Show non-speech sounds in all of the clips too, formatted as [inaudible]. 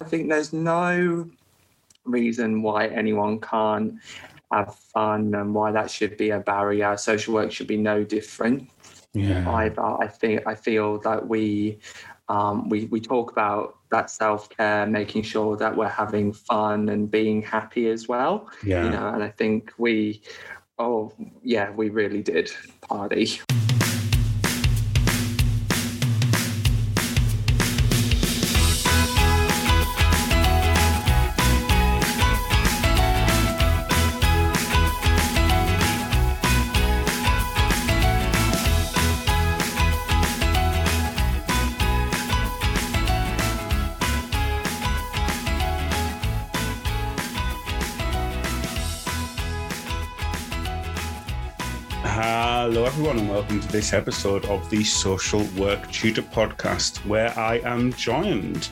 I think there's no reason why anyone can't have fun and why that should be a barrier. Social work should be no different Yeah. either. I think I feel that we um, we we talk about that self care, making sure that we're having fun and being happy as well. Yeah. You know, and I think we, oh yeah, we really did party. This episode of the Social Work Tutor Podcast, where I am joined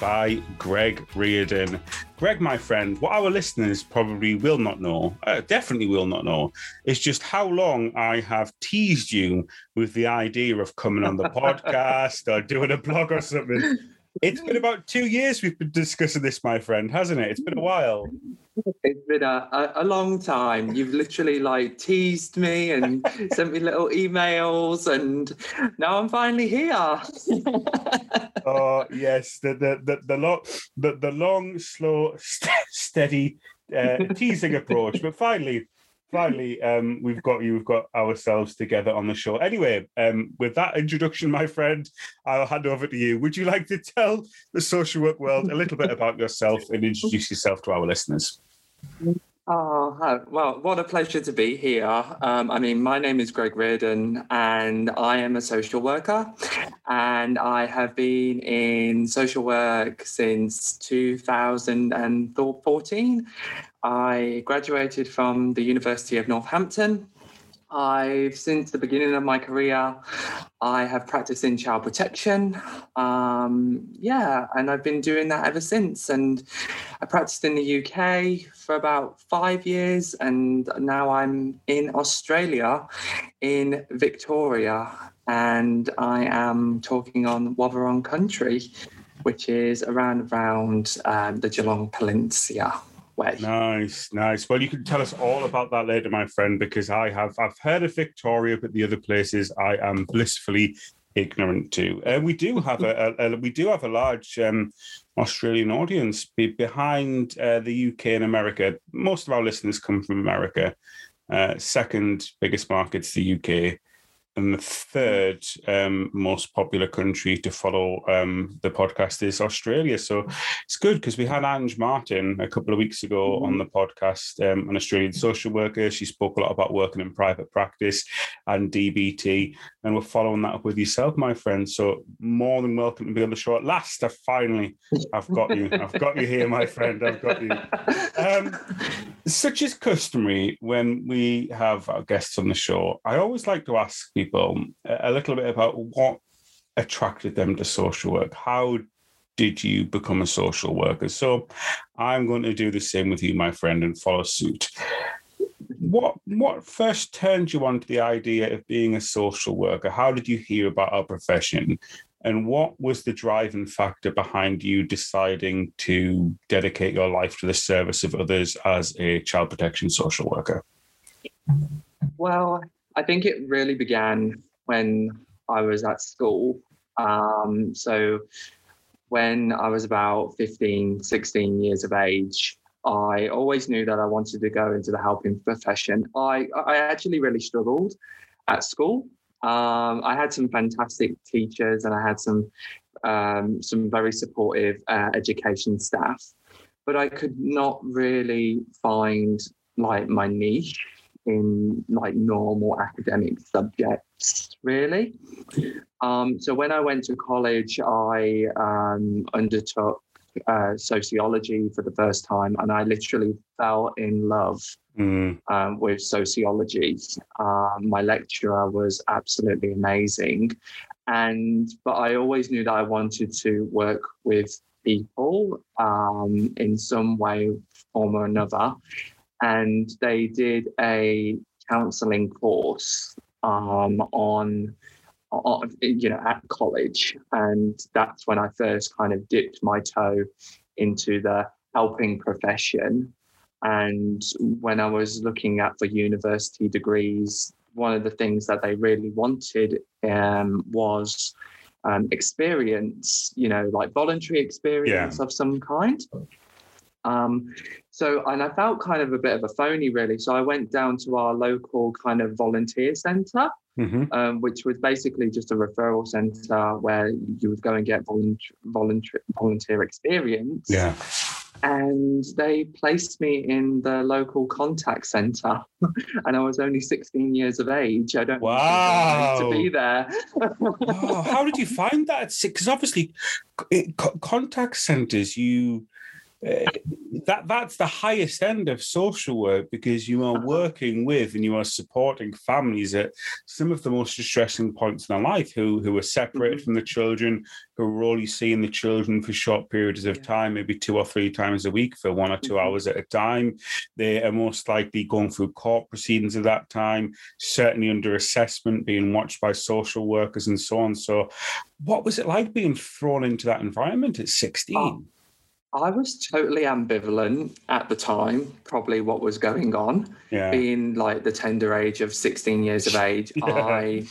by Greg Reardon. Greg, my friend, what our listeners probably will not know, uh, definitely will not know, is just how long I have teased you with the idea of coming on the [laughs] podcast or doing a blog or something. It's been about two years we've been discussing this, my friend, hasn't it? It's been a while. It's been a, a, a long time. You've literally like teased me and [laughs] sent me little emails, and now I'm finally here. [laughs] Oh yes, the the the the long the, the long, slow, [laughs] st- steady uh, teasing approach. But finally, finally, um, we've got you. We've got ourselves together on the show. Anyway, um, with that introduction, my friend, I'll hand over to you. Would you like to tell the social work world a little bit about yourself and introduce yourself to our listeners? Oh, well, what a pleasure to be here. Um, I mean, my name is Greg Reardon, and I am a social worker. And I have been in social work since 2014. I graduated from the University of Northampton. I've, since the beginning of my career, I have practiced in child protection. Um, yeah, and I've been doing that ever since. And I practiced in the UK for about five years, and now I'm in Australia, in Victoria, and I am talking on Wadawurrung country, which is around around um, the Geelong Peninsula way. Nice, nice. Well, you can tell us all about that later, my friend, because I have I've heard of Victoria, but the other places I am blissfully ignorant to. Uh, we do have a, a, a we do have a large um, Australian audience be, behind uh, the UK and America. Most of our listeners come from America. Uh, second biggest market's the UK. And the third um, most popular country to follow um, the podcast is Australia. So it's good because we had Ange Martin a couple of weeks ago on the podcast, um, an Australian social worker. She spoke a lot about working in private practice and DBT, and we're following that up with yourself, my friend. So more than welcome to be on the show. At last, I finally, I've got you. I've got you here, my friend. I've got you. [laughs] Such as customary when we have our guests on the show, I always like to ask people a little bit about what attracted them to social work. How did you become a social worker? So I'm going to do the same with you, my friend, and follow suit. What what first turned you on to the idea of being a social worker? How did you hear about our profession? And what was the driving factor behind you deciding to dedicate your life to the service of others as a child protection social worker? Well, I think it really began when I was at school. Um, so, when I was about 15, 16 years of age, I always knew that I wanted to go into the helping profession. I, I actually really struggled at school. Um, I had some fantastic teachers and I had some um, some very supportive uh, education staff, but I could not really find like my niche in like normal academic subjects really. Um, so when i went to college i um, undertook uh, sociology for the first time and i literally fell in love Mm, um, with sociology. Um, my lecturer was absolutely amazing. And but i always knew that i wanted to work with people um, in some way form or another. And they did a counseling course um, on, you know, at college, and that's when I first kind of dipped my toe into the helping profession. And when I was looking at for university degrees, one of the things that they really wanted um, was um, experience, you know, like voluntary experience yeah. of some kind. Um, so, and I felt kind of a bit of a phony, really. So I went down to our local kind of volunteer center, mm-hmm. um, which was basically just a referral center where you would go and get volunteer, volunteer, volunteer experience. Yeah and they placed me in the local contact center [laughs] and i was only 16 years of age i don't wow to be there wow. how did you find that because obviously it, contact centers you uh, that that's the highest end of social work because you are uh-huh. working with and you are supporting families at some of the most distressing points in their life who who are separated mm-hmm. from the children who are only seeing the children for short periods of time maybe two or three times a week for one or 2 mm-hmm. hours at a time they are most likely going through court proceedings at that time certainly under assessment being watched by social workers and so on so what was it like being thrown into that environment at 16 oh I was totally ambivalent at the time, probably what was going on. Yeah. Being like the tender age of 16 years of age. [laughs] I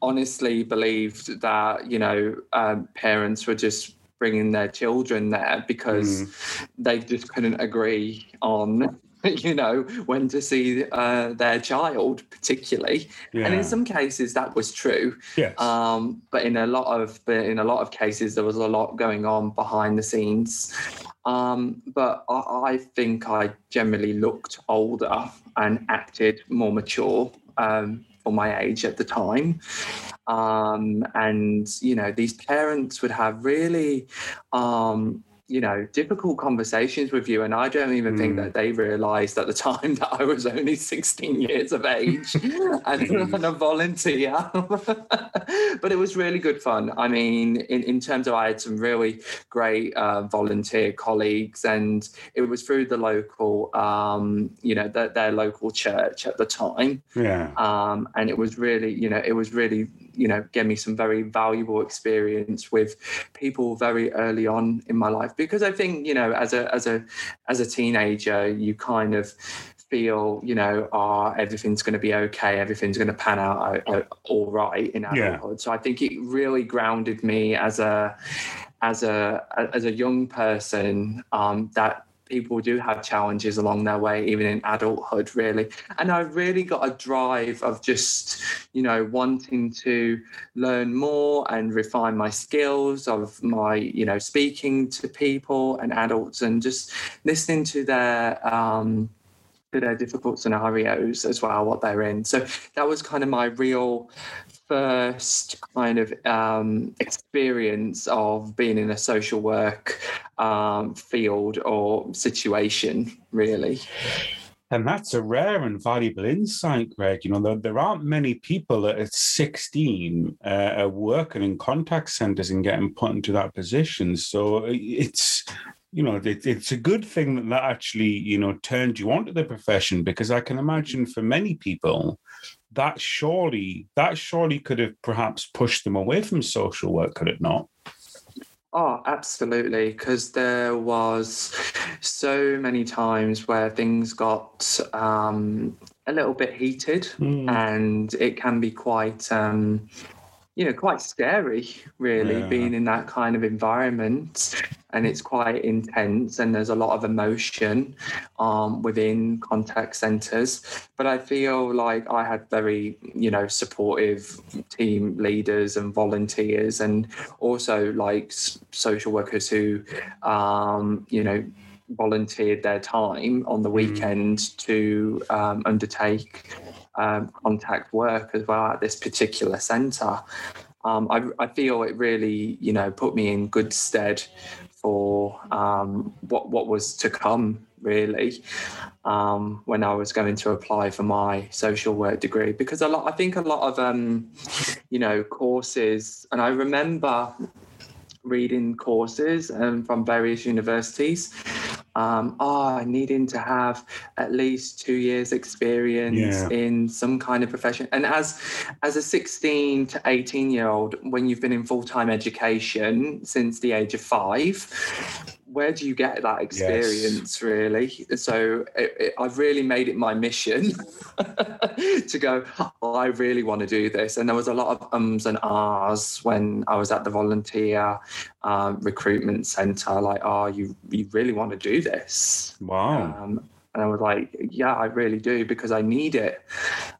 honestly believed that, you know, um, parents were just bringing their children there because mm. they just couldn't agree on [laughs] you know, when to see uh, their child, particularly. Yeah. And in some cases, that was true. Yes. Um, but in a lot of but in a lot of cases, there was a lot going on behind the scenes. Um, but I, I, think I generally looked older and acted more mature um, for my age at the time. Um, and you know, these parents would have really um, you know, difficult conversations with you. And I don't even mm. think that they realized at the time [laughs] that I was only 16 years of age [laughs] and, and, a volunteer. [laughs] but it was really good fun. I mean, in, in terms of, I had some really great uh, volunteer colleagues, and it was through the local, um, you know, the, their local church at the time. Yeah. Um, and it was really, you know, it was really you know gave me some very valuable experience with people very early on in my life because I think you know as a as a as a teenager you kind of feel you know ah oh, everything's going to be okay everything's going to pan out uh, uh, all right in adulthood yeah. so I think it really grounded me as a as a as a young person um, that people do have challenges along their way, even in adulthood, really. And I've really got a drive of just, you know, wanting to learn more and refine my skills of my, you know, speaking to people and adults and just listening to their, um, their difficult scenarios as well, what they're in. So that was kind of my real first kind of um, experience of being in a social work um, field or situation, really. And that's a rare and valuable insight, Greg. You know, there, there aren't many people that at 16 uh, are working in contact centers and getting put into that position. So it's you know, it, it's a good thing that that actually, you know, turned you onto the profession because I can imagine for many people, that surely that surely could have perhaps pushed them away from social work, could it not? Oh, absolutely. Because there was so many times where things got um, a little bit heated, mm. and it can be quite um, you know quite scary really yeah. being in that kind of environment and it's quite intense and there's a lot of emotion um, within contact centers but i feel like i had very you know supportive team leaders and volunteers and also like social workers who um, you know volunteered their time on the mm. weekend mm. to um, undertake um, contact work as well at this particular centre. Um, I, I, feel it really, you know, put me in good stead for um, what what was to come. Really, um, when I was going to apply for my social work degree, because a lot, I think a lot of, um, you know, courses, and I remember reading courses um, from various universities um, oh, needing to have at least two years experience yeah. in some kind of profession. And as as a 16 to 18 year old, when you've been in full time education since the age of five, where do you get that experience yes. really so it, it, i've really made it my mission [laughs] to go oh, i really want to do this and there was a lot of ums and ahs when i was at the volunteer um, recruitment center like oh you you really want to do this wow um, and I was like, yeah, I really do because I need it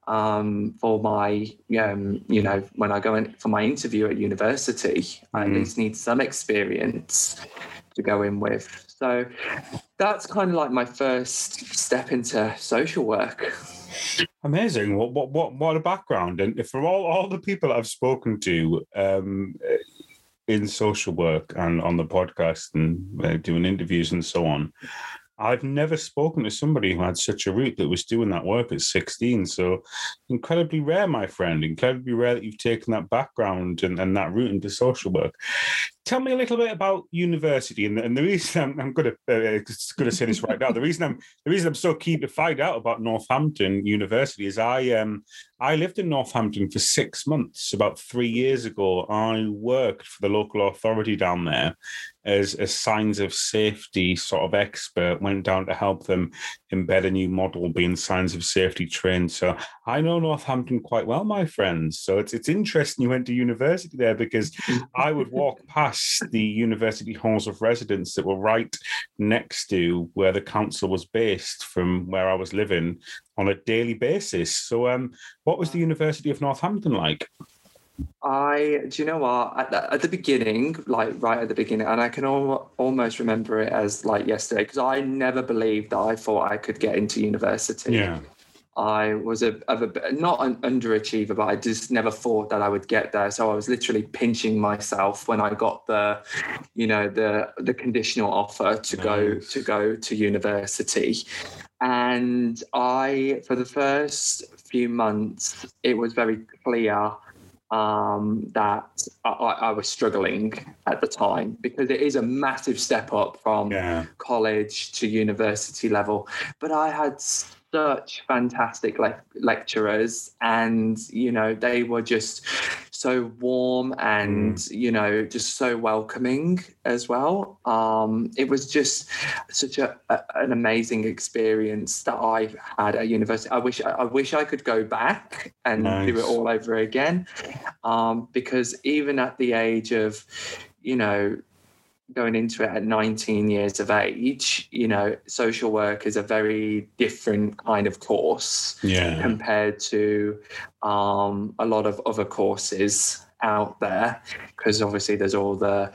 um, for my, um, you know, when I go in for my interview at university, mm. I at mm. least need some experience to go in with. So that's kind of like my first step into social work. Amazing. What what what what a background! And for all all the people I've spoken to um, in social work and on the podcast and uh, doing interviews and so on, I've never spoken to somebody who had such a route that was doing that work at 16. So incredibly rare, my friend. Incredibly rare that you've taken that background and, and that route into social work. Tell me a little bit about university, and, and the reason I'm, I'm going to uh, going to say this right now. The reason I'm the reason I'm so keen to find out about Northampton University is I um I lived in Northampton for six months about three years ago. I worked for the local authority down there as a signs of safety sort of expert. Went down to help them embed a new model, being signs of safety trained. So I know Northampton quite well, my friends. So it's it's interesting you went to university there because I would [laughs] walk past the university halls of residence that were right next to where the council was based from where I was living on a daily basis. So um what was the University of Northampton like? I do you know what at the, at the, beginning, like right at the beginning, and I can al- almost remember it as like yesterday because I never believed that I thought I could get into university. Yeah. I was a, of a not an underachiever, but I just never thought that I would get there. So I was literally pinching myself when I got the, you know, the the conditional offer to nice. go to go to university, and I for the first few months it was very clear um, that I, I, was struggling at the time because it is a massive step up from yeah. college to university level. But I had such fantastic le- lecturers, and you know they were just so warm and mm. you know just so welcoming as well um, it was just such a, a, an amazing experience that i've had at university i wish i wish i could go back and nice. do it all over again um, because even at the age of you know going into it at 19 years of age, you know, social work is a very different kind of course yeah. compared to um, a lot of other courses out there because obviously there's all the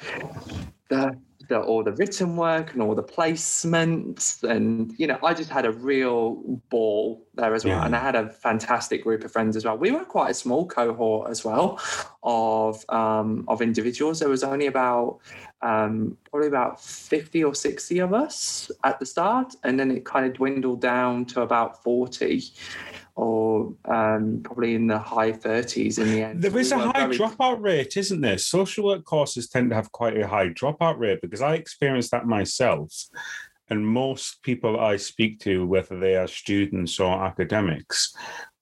the the, all the written work and all the placements and you know i just had a real ball there as well yeah. and i had a fantastic group of friends as well we were quite a small cohort as well of um, of individuals there was only about um, probably about 50 or 60 of us at the start and then it kind of dwindled down to about 40 or um, probably in the high 30s in the end. There is we a high very... dropout rate, isn't there? Social work courses tend to have quite a high dropout rate because I experienced that myself. And most people I speak to, whether they are students or academics,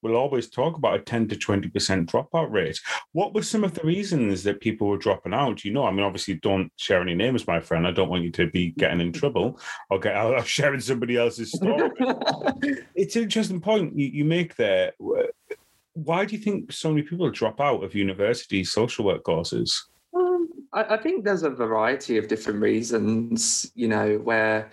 will always talk about a 10 to 20% dropout rate. What were some of the reasons that people were dropping out? You know, I mean, obviously, don't share any names, my friend. I don't want you to be getting in trouble or get out sharing somebody else's story. [laughs] it's an interesting point you, you make there. Why do you think so many people drop out of university social work courses? I, I think there's a variety of different reasons, you know, where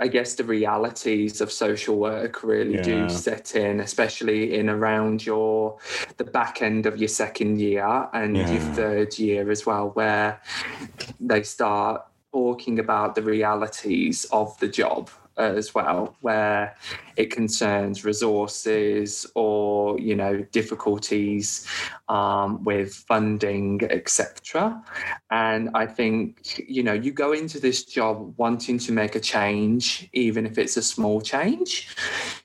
I guess the realities of social work really yeah. do set in, especially in around your the back end of your second year and yeah. your third year as well, where they start talking about the realities of the job as well, where it concerns resources or you know difficulties um, with funding, etc. And I think you know you go into this job wanting to make a change, even if it's a small change.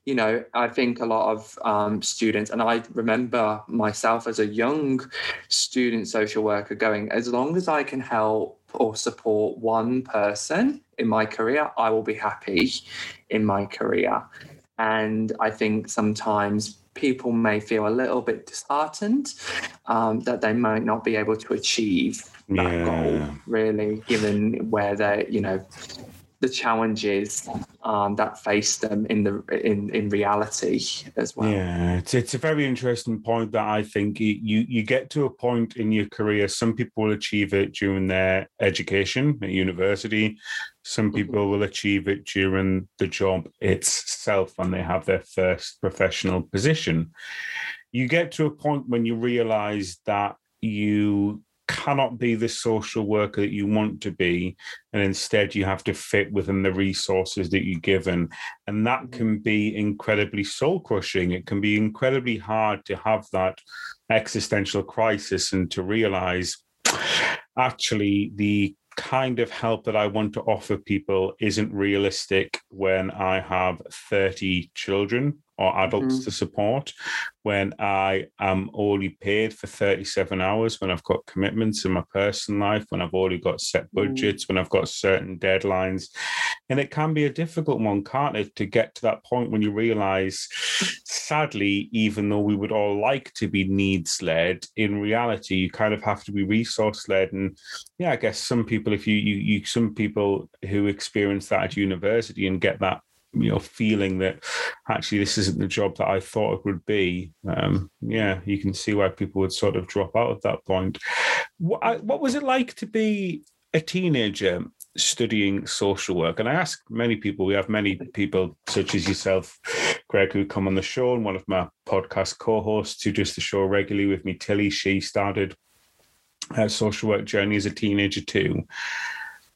You know, I think a lot of um, students, and I remember myself as a young student social worker going, as long as I can help or support one person in my career, I will be happy in my career. And I think sometimes people may feel a little bit disheartened um, that they might not be able to achieve that Yeah. goal, really, given where they, you know, the challenges um, that face them in the in in reality as well. Yeah, it's it's a very interesting point that I think you you get to a point in your career. Some people will achieve it during their education at university. Some Mhm. people will achieve it during the job itself when they have their first professional position. You get to a point when you realize that you cannot be the social worker that you want to be and instead you have to fit within the resources that you're given. And that mm-hmm. can be incredibly soul crushing it can be incredibly hard to have that existential crisis and to realize actually the kind of help that I want to offer people isn't realistic when I have 30 children or adults Mhm. to support, when I am only paid for 37 hours, when I've got commitments in my personal life, when I've already got set Mm. budgets, when I've got certain deadlines. And it can be a difficult one, can't it, to get to that point when you realize, sadly, even though we would all like to be needs led, in reality, you kind of have to be resource led. And yeah, I guess some people, if you, you, you, some people who experience that at university and get that, you know, feeling that actually this isn't the job that I thought it would be. Um, yeah, you can see why people would sort of drop out at that point. What, I, what was it like to be a teenager studying social work? And I ask many people, we have many people such as yourself, Greg, who come on the show, and one of my podcast co hosts who does the show regularly with me, Tilly, she started her social work journey as a teenager too.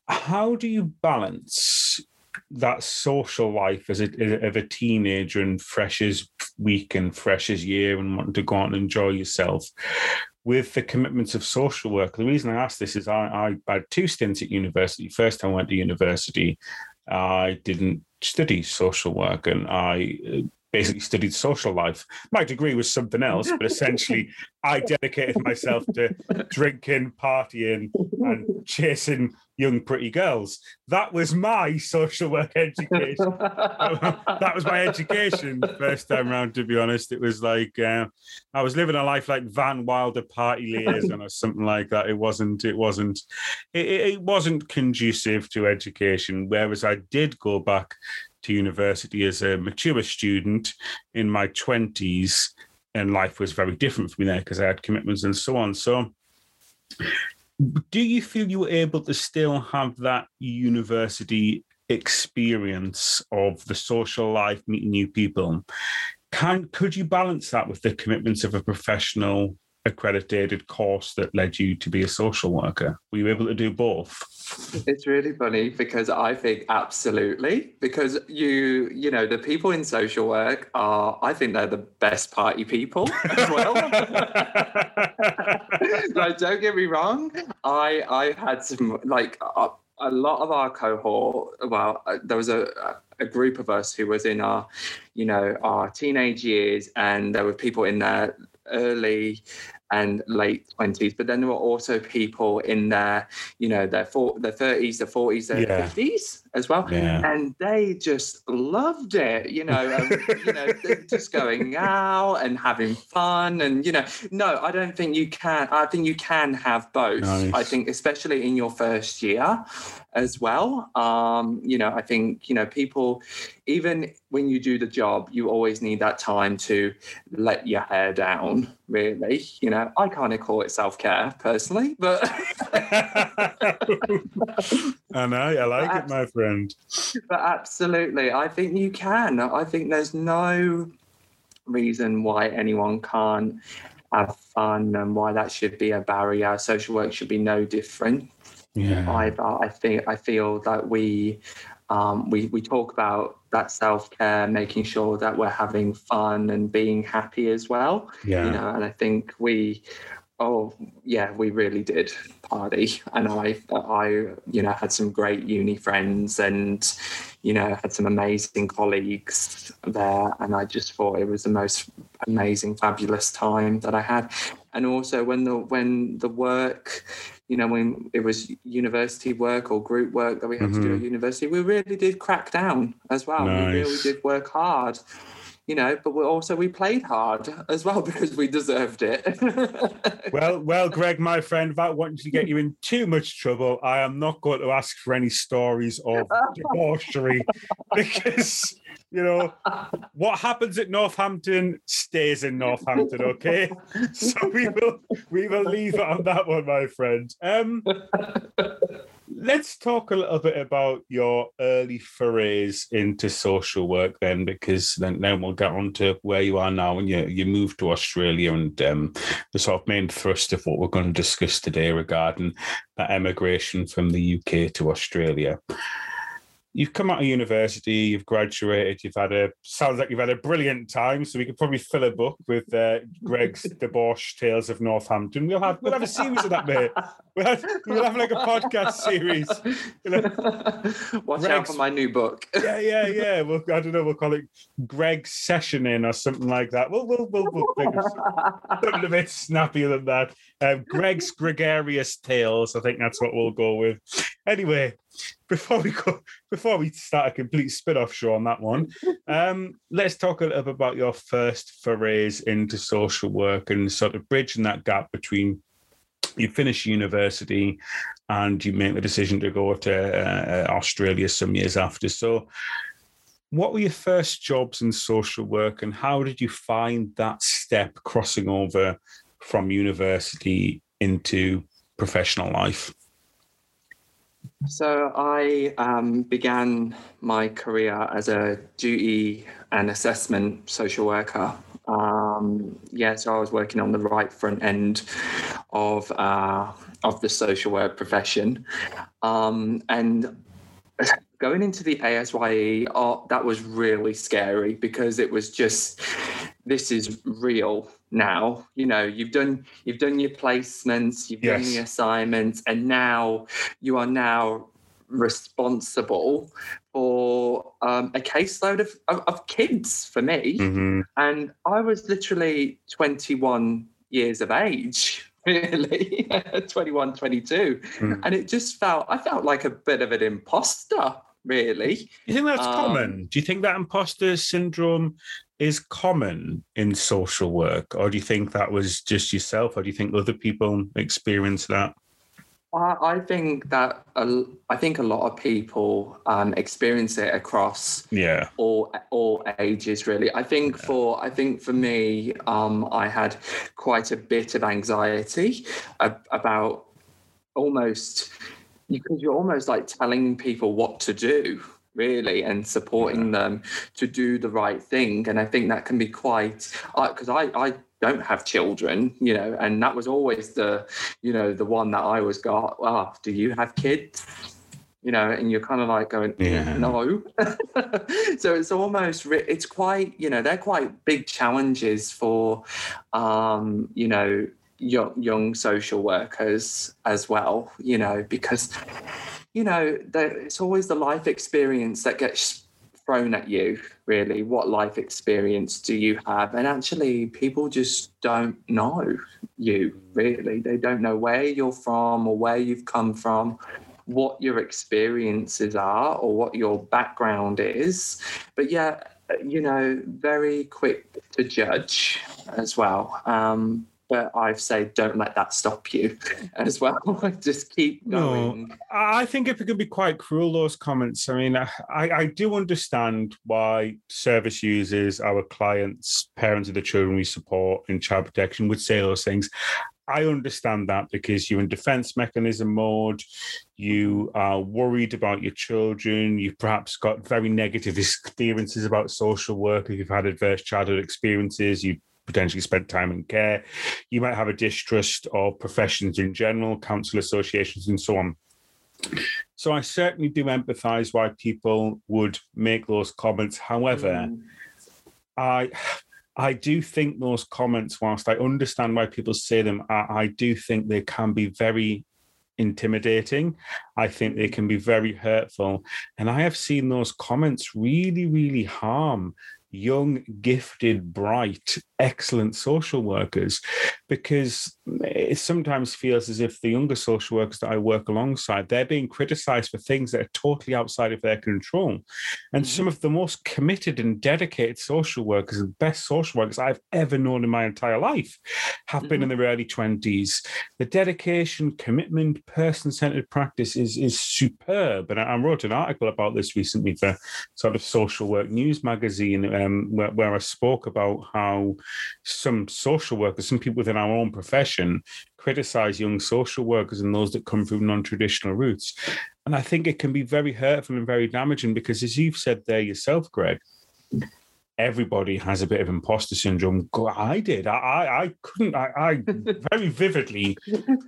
How do you balance that social life as a, of a teenager and freshers week and freshers year and wanting to go out and enjoy yourself with the commitments of social work. The reason I ask this is I, I had two stints at university. First I went to university, I didn't study social work and I uh, basically studied social life. My degree was something else, but essentially I [laughs] dedicated myself to drinking, partying, and chasing young, pretty girls. That was my social work education. [laughs] that was my education first time round, to be honest. It was like uh, I was living a life like Van Wilder party liaison or something like that. It wasn't, it wasn't, it, it it wasn't conducive to education. Whereas I did go back to university as a mature student in my 20s, and life was very different for me there because I had commitments and so on. So, do you feel you were able to still have that university experience of the social life, meeting new people? Can could you balance that with the commitments of a professional accredited course that led you to be a social worker? Were you able to do both? It's really funny because I think absolutely because you you know the people in social work are I think they're the best party people [laughs] as well. [laughs] like don't get me wrong, I I had some like a, a lot of our cohort. Well, uh, there was a a group of us who was in our you know our teenage years, and there were people in their early and late 20s but then there were also people in their you know their four, their 30s their 40s their Yeah. 50s as well Yeah. and they just loved it you know and, you know just going [laughs] out and having fun and you know no i don't think you can i think you can have both Nice. i think especially in your first year as well um you know i think you know people even when you do the job you always need that time to let your hair down really you know i kind of call it self-care personally but [laughs] I know, I like it, my friend. but absolutely i think you can i think there's no reason why anyone can't have fun and why that should be a barrier social work should be no different Yeah. either i think i feel that we um, we we talk about that self-care making sure that we're having fun and being happy as well. Yeah. you know and i think we oh yeah we really did party. And i i you know had some great uni friends and you know had some amazing colleagues there. And i just thought it was the most amazing fabulous time that i had. And also when the when the work you know when it was university work or group work that we had to do mm-hmm. at university we really did crack down as well. We really did work hard you know, but we also we played hard as well [laughs] because we deserved it. [laughs] well, well, Greg, my friend, without wanting to get you in too much trouble, I am not going to ask for any stories of debauchery [laughs] because you know what happens at Northampton stays in Northampton. Okay, so we will we will leave it on that one, my friend. Um, let's talk a little bit about your early forays into social work then, because then, then we'll get on to where you are now and you, you moved to Australia and um, the sort of main thrust of what we're going to discuss today regarding that emigration from the UK to Australia you've come out of university, you've graduated, you've had a sounds like you've had a brilliant time. So we could probably fill a book with uh, Greg's [laughs] debauch tales of Northampton. We'll have we'll have a series of that, mate. We'll have, we'll have like a podcast series. You [laughs] know, Watch Greg's, out for my new book. [laughs] yeah, yeah, yeah. Well, I don't know. We'll call it Greg's sessioning or something like that. We'll we'll we'll, we'll think of something a bit snappier than that. Um, Greg's gregarious tales. I think that's what we'll go with. Anyway, [laughs] before we go, before we start a complete spin-off show on that one, [laughs] um, let's talk a little bit about your first forays into social work and sort of bridging that gap between you finish university and you make the decision to go to uh, Australia some years after. So, what were your first jobs in social work, and how did you find that step crossing over from university into professional life? So I um, began my career as a duty and assessment social worker. Um, yeah, so I was working on the right front end of uh, of the social work profession, um, and going into the ASYE, oh, that was really scary because it was just this is real now you know you've done you've done your placements you've yes. done the assignments and now you are now responsible for um, a caseload of, of, of, kids for me mm-hmm. and i was literally 21 years of age [laughs] really [laughs] 21 22 mm. and it just felt i felt like a bit of an imposter really you think that's um, common do you think that imposter syndrome is common in social work, or do you think that was just yourself, or do you think other people experience that? I think that I think a lot of people um, experience it across yeah all all ages really. I think yeah. for I think for me, um, I had quite a bit of anxiety about almost because you're almost like telling people what to do really and supporting yeah. them to do the right thing and i think that can be quite because I, I, I don't have children you know and that was always the you know the one that i was got oh do you have kids you know and you're kind of like going yeah. no [laughs] so it's almost it's quite you know they're quite big challenges for um you know young young social workers as well you know because you know, it's always the life experience that gets thrown at you, really. What life experience do you have? And actually, people just don't know you, really. They don't know where you're from or where you've come from, what your experiences are or what your background is. But yeah, you know, very quick to judge as well. Um, but I've said don't let that stop you [laughs] as well. [laughs] Just keep going. No, I think if it can be quite cruel, those comments. I mean, I, I do understand why service users, our clients, parents of the children we support in child protection would say those things. I understand that because you're in defense mechanism mode, you are worried about your children, you've perhaps got very negative [laughs] experiences about social work, if you've had adverse childhood experiences, you potentially spent time in care. You might have a distrust of professions in general, council associations, and so on. So I certainly do empathise why people would make those comments. However, mm. I I do think those comments, whilst I understand why people say them, I, I do think they can be very intimidating. I think they can be very hurtful. And I have seen those comments really, really harm young, gifted, bright, excellent social workers because it sometimes feels as if the younger social workers that I work alongside, they're being criticized for things that are totally outside of their control. And mm-hmm. some of the most committed and dedicated social workers and best social workers I've ever known in my entire life have mm-hmm. been in mm-hmm. their early 20s. The dedication, commitment, person centered practice is, is superb. And I, I, wrote an article about this recently for sort of Social Work News magazine, um, where, where I spoke about how some social workers, some people within our own profession, criticize young social workers and those that come through non-traditional routes. And I think it can be very hurtful and very damaging because, as you've said there yourself, Greg, everybody has a bit of imposter syndrome. I did. I, I, couldn't. I, I very vividly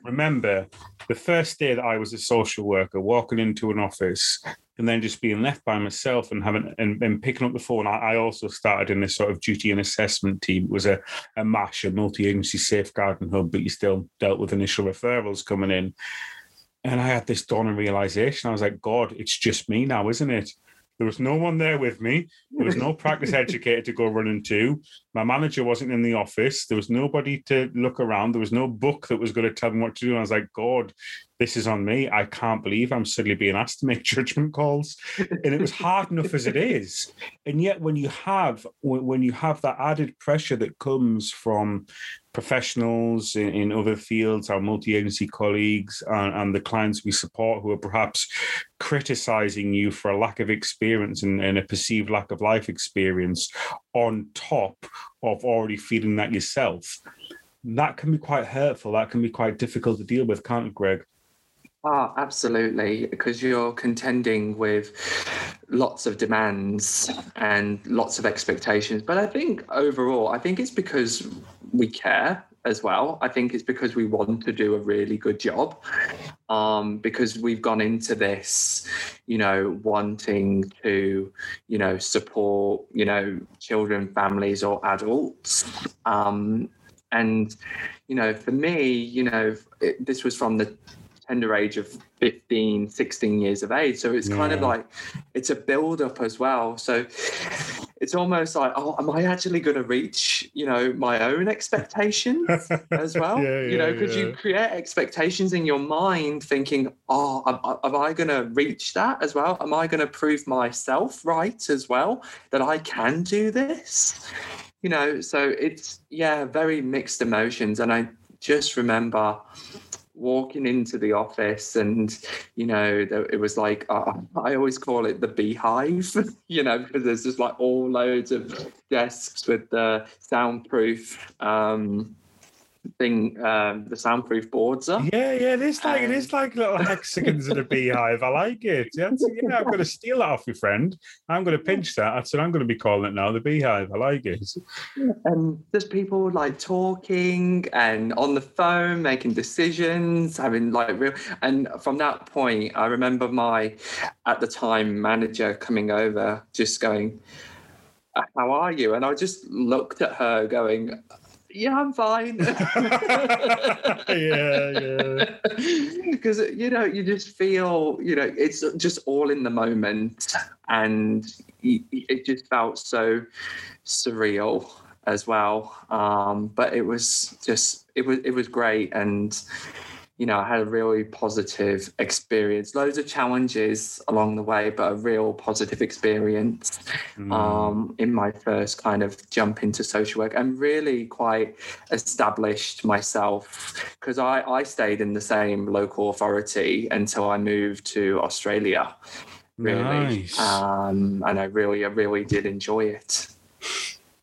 remember the first day that I was a social worker walking into an office and then just being left by myself and having and, and picking up the phone. I, I, also started in this sort of duty and assessment team. It was a, a MASH, a multi-agency safeguarding hub, but you still dealt with initial referrals coming in. And I had this dawn and realization. I was like, God, it's just me now, isn't it? There was no one there with me. There was no [laughs] practice educator to go running to. My manager wasn't in the office. There was nobody to look around. There was no book that was going to tell me what to do. And I was like, God, this is on me. I can't believe I'm suddenly being asked to make [laughs] judgment calls. And it was hard enough as it is. And yet when you have when you have that added pressure that comes from professionals in, in other fields, our multi-agency colleagues and, and, the clients we support who are perhaps criticizing you for a lack of experience and, and a perceived lack of life experience on top of already feeling that yourself. That can be quite hurtful. That can be quite difficult to deal with, can't it, Greg? Oh, absolutely, because you're contending with lots of demands and lots of expectations. But I think overall, I think it's because we care as well. I think it's because we want to do a really good job. Um, because we've gone into this, you know, wanting to, you know, support, you know, children, families, or adults. Um, and, you know, for me, you know, it, this was from the tender age of 15 16 years of age. So it's yeah. kind of like it's a build up as well. So it's almost like oh am i actually going to reach you know my own expectations as [laughs] well? Yeah, you know because yeah. you create expectations in your mind thinking oh am, am i going to reach that as well? Am i going to prove myself right as well that i can do this? You know so it's yeah very mixed emotions. And i just remember walking into the office and you know it was like uh, i always call it the beehive [laughs] you know because there's just like all loads of desks with the soundproof um thing um the soundproof boards are. Yeah, yeah, it is like um, it is like little hexagons in a beehive. I like it. Yeah, yeah, I'm gonna [laughs] steal that off your friend. I'm gonna pinch that. That's what I'm gonna be calling it now, the beehive. I like it. And there's people like talking and on the phone, making decisions, having like real and from that point I remember my at the time manager coming over just going how are you? And I just looked at her going, yeah, I'm fine. [laughs] [laughs] yeah, yeah. [laughs] Because you know, you just feel, you know, it's just all in the moment, and it just felt so surreal as well. Um, but it was just, it was, it was great, and you know, I had a really positive experience. Loads of challenges along the way, but a real positive experience mm. um, in my first kind of jump into social work and really quite established myself because I, I stayed in the same local authority until I moved to Australia, really. Nice. Um, and I really, I really did enjoy it.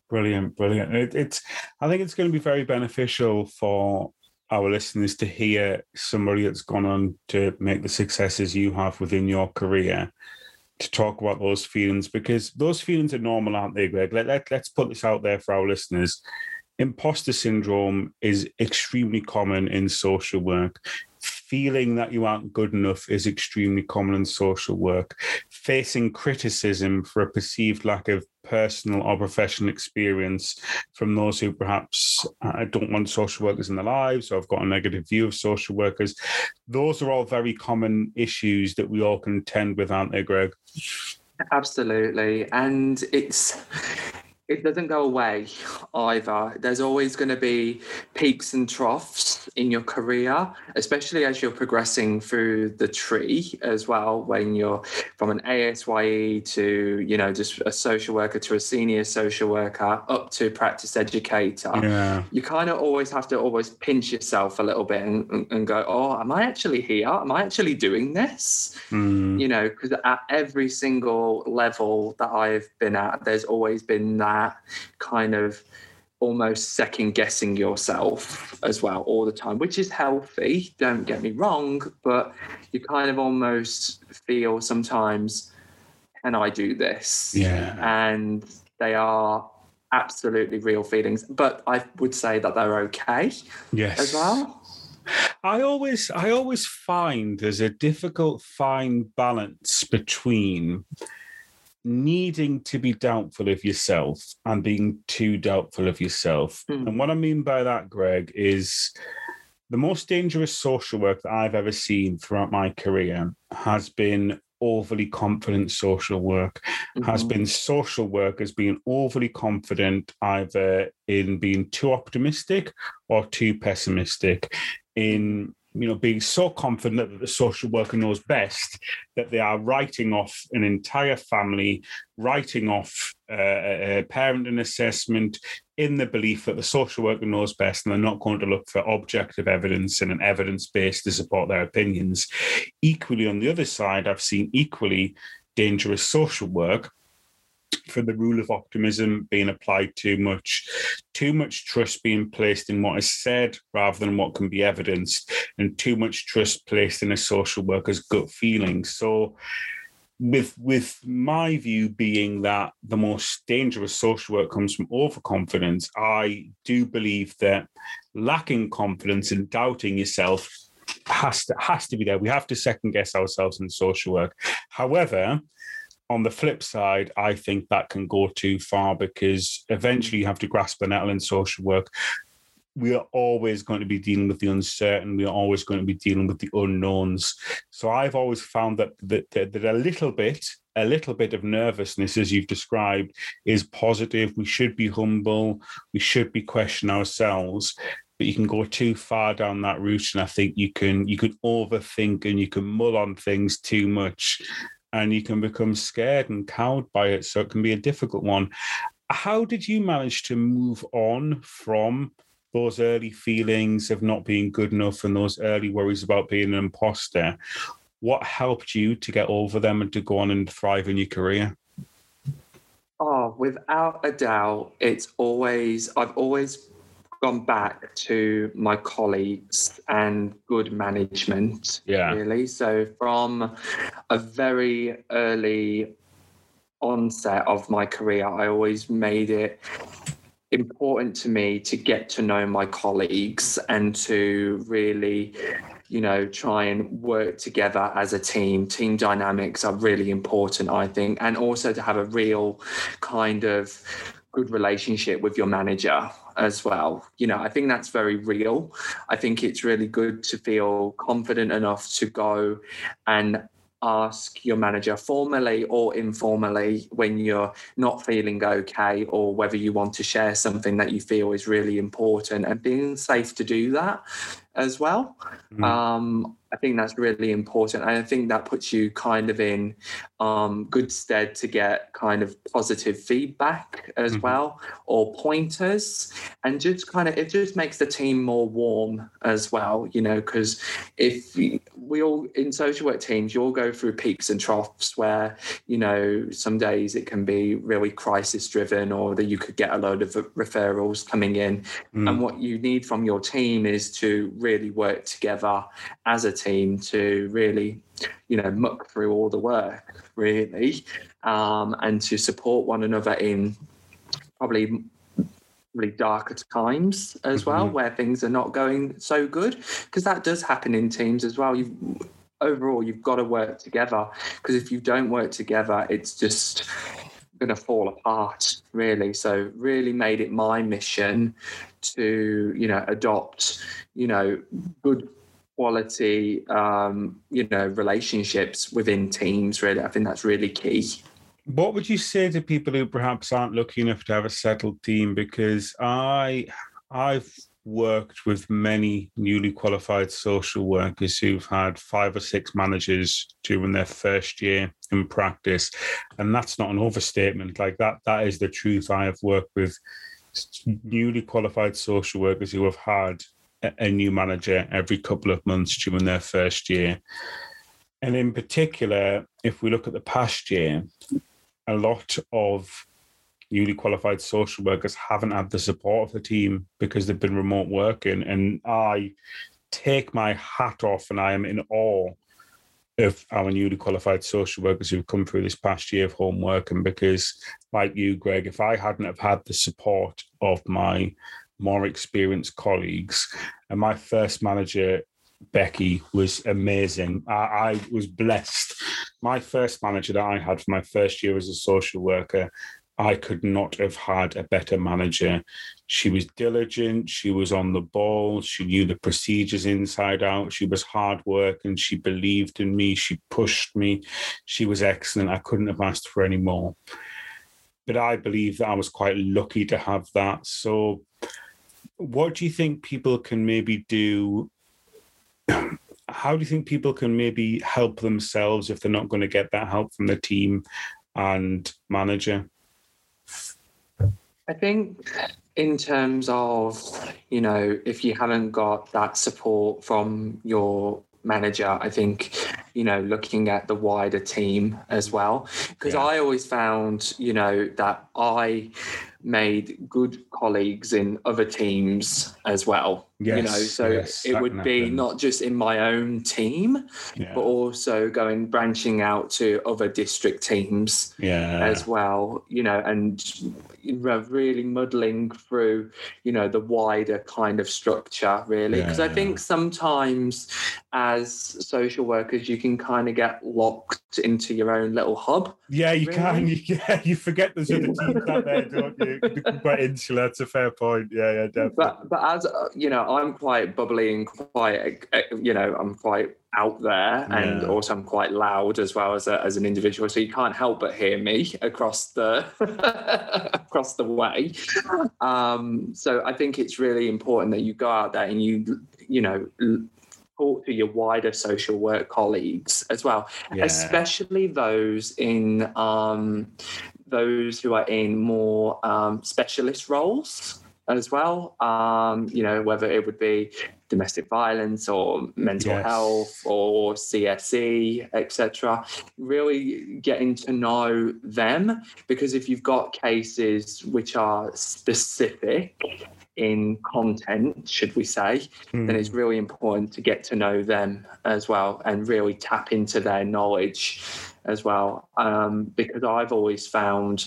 Brilliant, brilliant. It, it's, I think it's going to be very beneficial for our listeners to hear somebody that's gone on to make the successes you have within your career to talk about those feelings because those feelings are normal, aren't they, Greg? Let, let, let's put this out there for our listeners. Imposter syndrome is extremely common in social work feeling that you aren't good enough is extremely common in social work. Facing criticism for a perceived lack of personal or professional experience from those who perhaps uh, don't want social workers in their lives or have got a negative view of social workers. Those are all very common issues that we all contend with, aren't they, Greg? Absolutely. And it's it doesn't go away either. There's always going to be peaks and troughs in your career, especially as you're progressing through the tree as well. When you're from an ASYE to, you know, just a social worker to a senior social worker up to practice educator, Yeah. you kind of always have to always pinch yourself a little bit and, and- go, oh, am I actually here? Am I actually doing this? Mm. you know because at every single level that i've been at there's always been that kind of almost second guessing yourself as well all the time which is healthy don't get me wrong but you kind of almost feel sometimes can i do this Yeah. and they are absolutely real feelings but i would say that they're okay Yes. as well I always I always find there's a difficult fine balance between needing to be doubtful of yourself and being too doubtful of yourself. Hmm. And what I mean by that, Greg, is the most dangerous social work that I've ever seen throughout my career has been overly confident social work has Mhm. been social workers being overly confident either in being too optimistic or too pessimistic in you know being so confident that the social worker knows best that they are writing off an entire family writing off uh, a parenting assessment in the belief that the social worker knows best and they're not going to look for objective evidence and an evidence base to support their opinions. Equally on the other side i've seen equally dangerous social work for the rule of optimism being applied too much, too much trust being placed in what is said rather than what can be evidenced, and too much trust placed in a social worker's gut feelings. So, with with my view being that the most dangerous social work comes from overconfidence, I do believe that lacking confidence and doubting yourself has to has to be there. We have to second guess ourselves in social work. However, on the flip side, I think that can go too far because eventually you have to grasp the nettle in social work. We are always going to be dealing with the uncertain. We are always going to be dealing with the unknowns. So I've always found that that, that, that a little bit, a little bit of nervousness, as you've described, is positive. We should be humble. We should be questioning ourselves but you can go too far down that route and i think you can you can overthink and you can mull on things too much and you can become scared and cowed by it so it can be a difficult one. How did you manage to move on from those early feelings of not being good enough and those early worries about being an imposter? What helped you to get over them and to go on and thrive in your career? Oh, without a doubt, it's always, I've always gone back to my colleagues and good management, Yeah. really. So, from a very early onset of my career, I always made it important to me to get to know my colleagues and to really you know try and work together as a team team dynamics are really important i think and also to have a real kind of good relationship with your manager as well. You know i think that's very real. I think it's really good to feel confident enough to go and ask your manager formally or informally when you're not feeling okay or whether you want to share something that you feel is really important. And being safe to do that as well Mm. um, I think that's really important. I think that puts you kind of in um, good stead to get kind of positive feedback as Mhm. well or pointers. And just kind of, it just makes the team more warm as well, you know, because if we we all in social work teams, you all go through peaks and troughs where, you know, some days it can be really crisis driven or that you could get a load of referrals coming in Mm. and what you need from your team is to really work together as a team to really, you know, muck through all the work, really, um, and to support one another in probably really darker times as well, Mhm. where things are not going so good, because that does happen in teams as well. You've overall you've got to work together because if you don't work together, it's just going to fall apart really. So really made it my mission to you know adopt you know good quality um you know relationships within teams really. I think that's really key. What would you say to people who perhaps aren't lucky enough to have a settled team? Because I, I've worked with many newly qualified social workers who've had five or six managers during their first year in practice. And that's not an overstatement. Like that that is the truth. I have worked with newly qualified social workers who have had a new manager every couple of months during their first year. And in particular if we look at the past year a lot of newly qualified social workers haven't had the support of the team because they've been remote working. And I take my hat off and I am in awe of our newly qualified social workers who've come through this past year of home working because like you greg if i hadn't have had the support of my more experienced colleagues and my first manager becky was amazing I, I was blessed my first manager that i had for my first year as a social worker I could not have had a better manager. She was diligent, she was on the ball, she knew the procedures inside out, she was hard work and she believed in me, she pushed me, she was excellent. I couldn't have asked for any more. But I believe that I was quite lucky to have that. So, what do you think people can maybe do? [clears throat] How do you think people can maybe help themselves if they're not going to get that help from the team and manager? I think in terms of, you know, if you haven't got that support from your manager, I think, you know, looking at the wider team as well. Because yeah. I always found, you know, that I made good colleagues in other teams as well. Yes, you know, so yes, it would be happen. not just in my own team, yeah. but also going branching out to other district teams yeah. as well. You know, and really muddling through, you know, the wider kind of structure, really. Because yeah. I think sometimes as social workers, you can kind of get locked into your own little hub. Yeah, you really. can. [laughs] You, yeah, you forget there's other teams out there, don't you? quite insular. That's a fair point. Yeah, yeah, definitely. But, but as uh, you know, I'm quite bubbly and quite, uh, you know, I'm quite out there and yeah. also I'm quite loud as well as a, as an individual so you can't help but hear me [laughs] across the [laughs] across the way um, so I think it's really important that you go out there and you you know talk to your wider social work colleagues as well yeah. especially those in um, those who are in more um, specialist roles as well. Um, you know, whether it would be domestic violence or mental yes. health or CSE, etc. Really getting to know them because if you've got cases which are specific in content, should we say, mm. then it's really important to get to know them as well and really tap into their knowledge as well. Um, because I've always found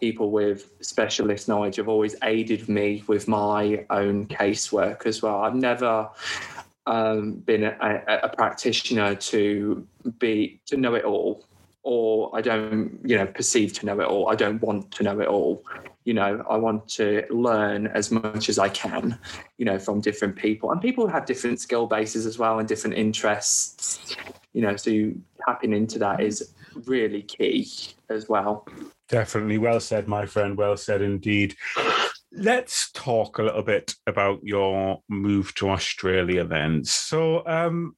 people with specialist knowledge have always aided me with my own casework as well. I've never um, been a, a, practitioner to be to know it all or I don't, you know, perceive to know it all. I don't want to know it all. You know, I want to learn as much as I can, you know, from different people. And people have different skill bases as well and different interests, you know, so tapping into that is really key as well. Definitely. Well said, my friend. Well said indeed. Let's talk a little bit about your move to Australia then. So, um,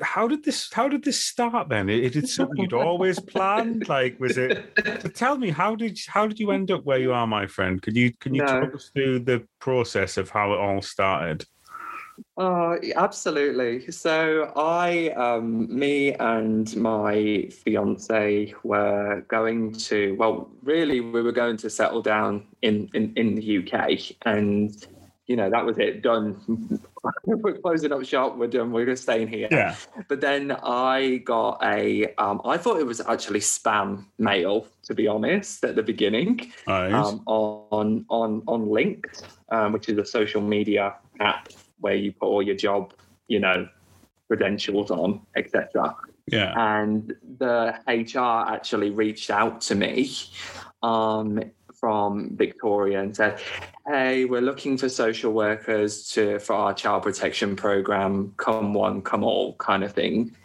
how did this how did this start then is it something you'd always planned like was it tell me how did how did you end up where you are my friend could you can you no. talk us through the process of how it all started Oh, absolutely. So I, um, me and my fiance were going to, well, really, we were going to settle down in, in, in the UK and you know, that was it, done. [laughs] we're closing up shop, we're done, we're staying here. Yeah. But then I got a, um, I thought it was actually spam mail, to be honest, at the beginning. Nice. Um, on on on Linked, um, which is a social media app where you put all your job, you know, credentials on, etc. Yeah. And the HR actually reached out to me um, from Victoria and said, "Hey, we're looking for social workers to for our child protection program. Come one, come all, kind of thing."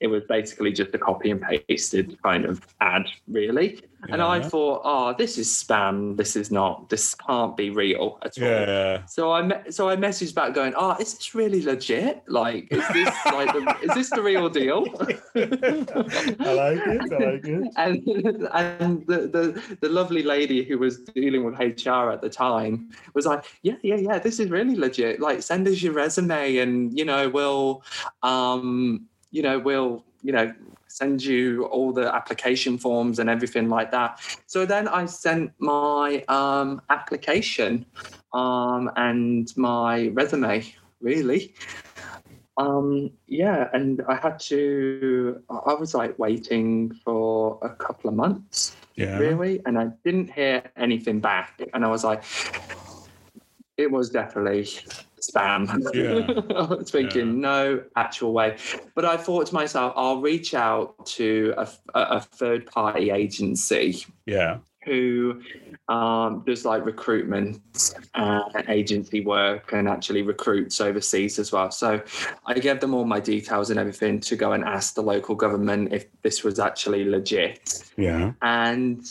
It was basically just a copy and pasted kind of ad, really. And I thought, oh, this is spam. This is not. This can't be real at all. Yeah. So I me- so I messaged back going, oh, is this really legit? Like, is this like the, is this the real deal? [laughs] I like it. I like it. [laughs] and and the, the the lovely lady who was dealing with HR at the time was like, yeah, yeah, yeah, this is really legit. Like, send us your resume, and you know, we'll, um, you know, we'll, you know, send you all the application forms and everything like that. So then I sent my um, application um, and my resume, really. Um, yeah, and I had to, I was like waiting for a couple of months, Yeah. really, and I didn't hear anything back. And I was like, it was definitely spam. Yeah. [laughs] I was thinking, Yeah. no actual way. But I thought to myself, I'll reach out to a, a, third party agency Yeah. who um, does like recruitment and agency work and actually recruits overseas as well. So I gave them all my details and everything to go and ask the local government if this was actually legit. Yeah. And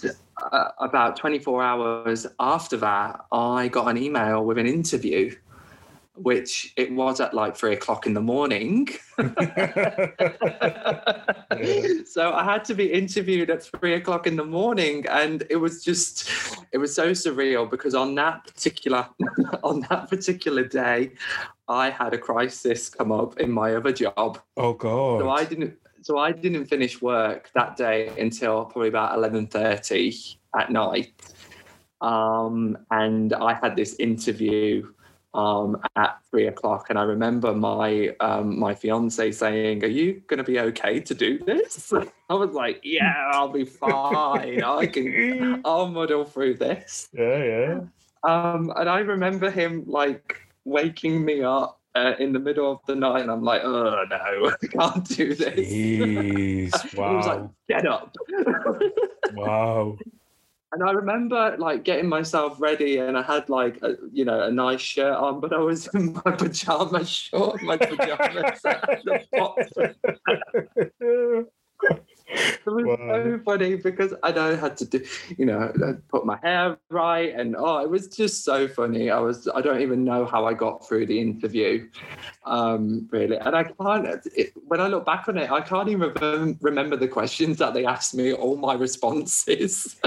uh, about 24 hours after that, I got an email with an interview. Which it was at like three o'clock in the morning. [laughs] so I had to be interviewed at three o'clock in the morning, and it was just, it was so surreal because on that particular, [laughs] on that particular day, I had a crisis come up in my other job. Oh God. So I didn't, so I didn't finish work that day until probably about eleven thirty at night, um, and I had this interview um, at three o'clock, and I remember my um, my fiance saying, "Are you going to be okay to do this?" [laughs] I was like, "Yeah, I'll be fine. I can. I'll muddle through this." yeah. Yeah. Um, and I remember him like waking me up. Uh, in the middle of the night, and I'm like, oh no, [laughs] I can't do this. Jeez. [laughs] He was like, Wow. get up. Wow. And I remember like getting myself ready and I had like, a, you know, a nice shirt on, but I was in my pajama short, my pajamas. [laughs] and the bottom. It was Wow. so funny because I know had to do, you know, put my hair right, and oh, it was just so funny. I was, I don't even know how I got through the interview, um, really. And I can't. It, when I look back on it, I can't even remem- remember the questions that they asked me, all my responses.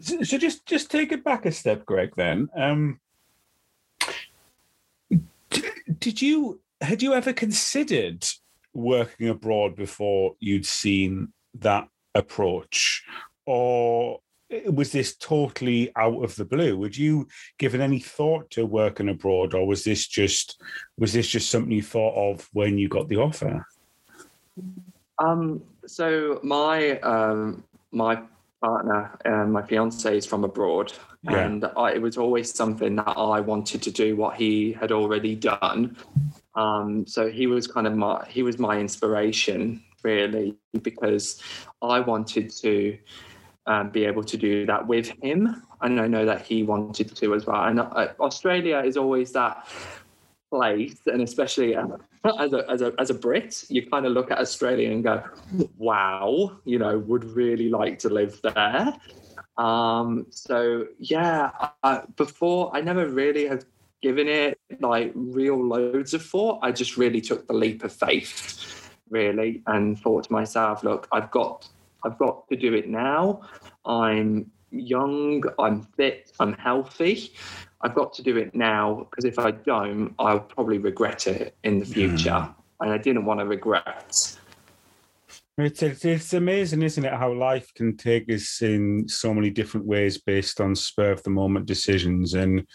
so so just just take it back a step, Greg. Then, um, did you had you ever considered working abroad before you'd seen that approach, or was this totally out of the blue? Would you given any thought to working abroad, or was this just was this just something you thought of when you got the offer? Um, so my um, my partner, uh, my fiance, is from abroad, Yeah. and I, it was always something that I wanted to do. What he had already done, um, so he was kind of my he was my inspiration really because I wanted to um, be able to do that with him, and I know that he wanted to as well. And uh, Australia is always that place, and especially uh, as a, as a as a Brit, you kind of look at Australia and go, "Wow, you know, would really like to live there." Um, so yeah, I, before I never really have given it like real loads of thought. I just really took the leap of faith, really, and thought to myself, "Look, I've got I've got to do it now. I'm young, I'm fit, I'm healthy." I've got to do it now because if I don't, I'll probably regret it in the future. Hmm. And I didn't want to regret. It's, it's it's amazing, isn't it, how life can take us in so many different ways based on spur of the moment decisions. And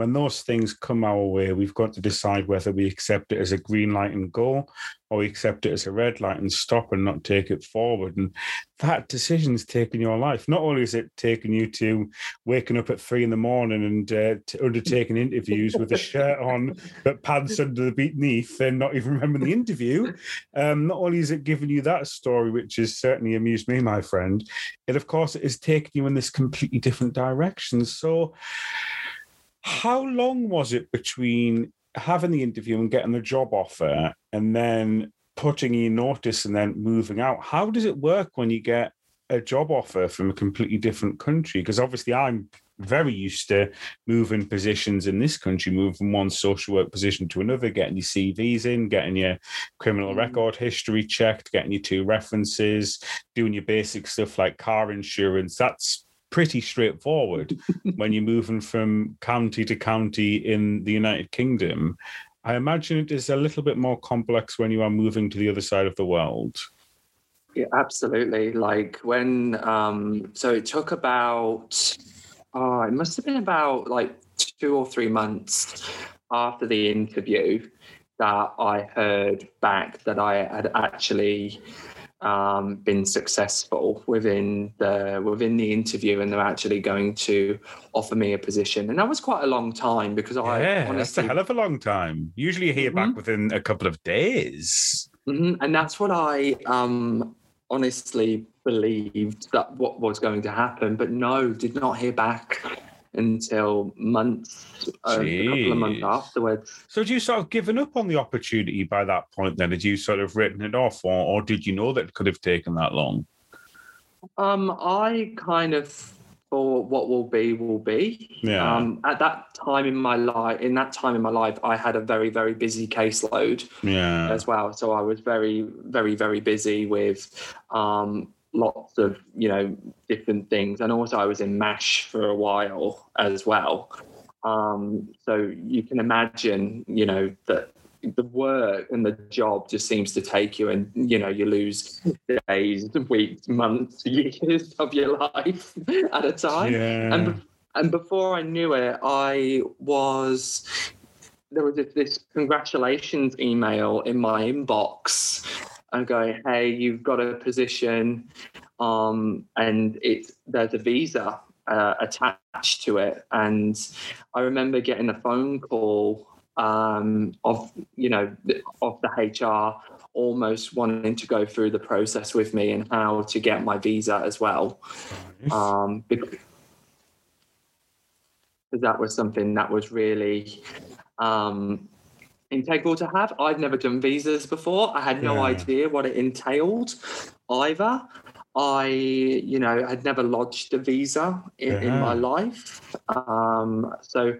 when those things come our way, we've got to decide whether we accept it as a green light and go, or we accept it as a red light and stop and not take it forward. And that decision's taken your life. Not only is it taking you to waking up at three in the morning and uh, undertaking interviews with a shirt on but pants under the beneath and not even remembering the interview, um, not only is it giving you that story, which has certainly amused me, my friend, it of course is taking you in this completely different direction. So, how long was it between having the interview and getting the job offer, and then putting your notice and then moving out. How does it work when you get a job offer from a completely different country? Because obviously, I'm very used to moving positions in this country, moving from one social work position to another, getting your CVs in, getting your criminal mm. record history checked, getting your two references, doing your basic stuff like car insurance. That's pretty straightforward [laughs] when you're moving from county to county in the United Kingdom. I imagine it is a little bit more complex when you are moving to the other side of the world. Yeah, absolutely. Like when, um, so it took about, oh, it must have been about like two or three months after the interview that I heard back that I had actually um, been successful within the within the interview, and they're actually going to offer me a position. And that was quite a long time because yeah, I honestly, that's a hell of a long time. Usually, you hear mm-hmm. back within a couple of days, mm-hmm. and that's what I um, honestly believed that what was going to happen. But no, did not hear back until months, uh, a couple of months afterwards. So, had you sort of given up on the opportunity by that point? Then, had you sort of written it off, or, or did you know that it could have taken that long? Um, I kind of thought what will be will be. Yeah. Um, at that time in my life, in that time in my life, I had a very very busy caseload. Yeah. As well, so I was very very very busy with um lots of you know different things. And also i was in MASH for a while as well. Um, so you can imagine you know that the work and the job just seems to take you and you know you lose days [laughs] weeks months [laughs] years of your life [laughs] at a time. Yeah. and and before i knew it i was there was this congratulations email in my inbox and going, hey, you've got a position, um, and it's there's a visa uh, attached to it. And I remember getting a phone call um, of you know of the HR almost wanting to go through the process with me and how to get my visa as well. Nice. Um, because that was something that was really um, integral to have. I'd never done visas before. I had no yeah. idea what it entailed either. I, you know, had never lodged a visa in, yeah. in my life. Um, so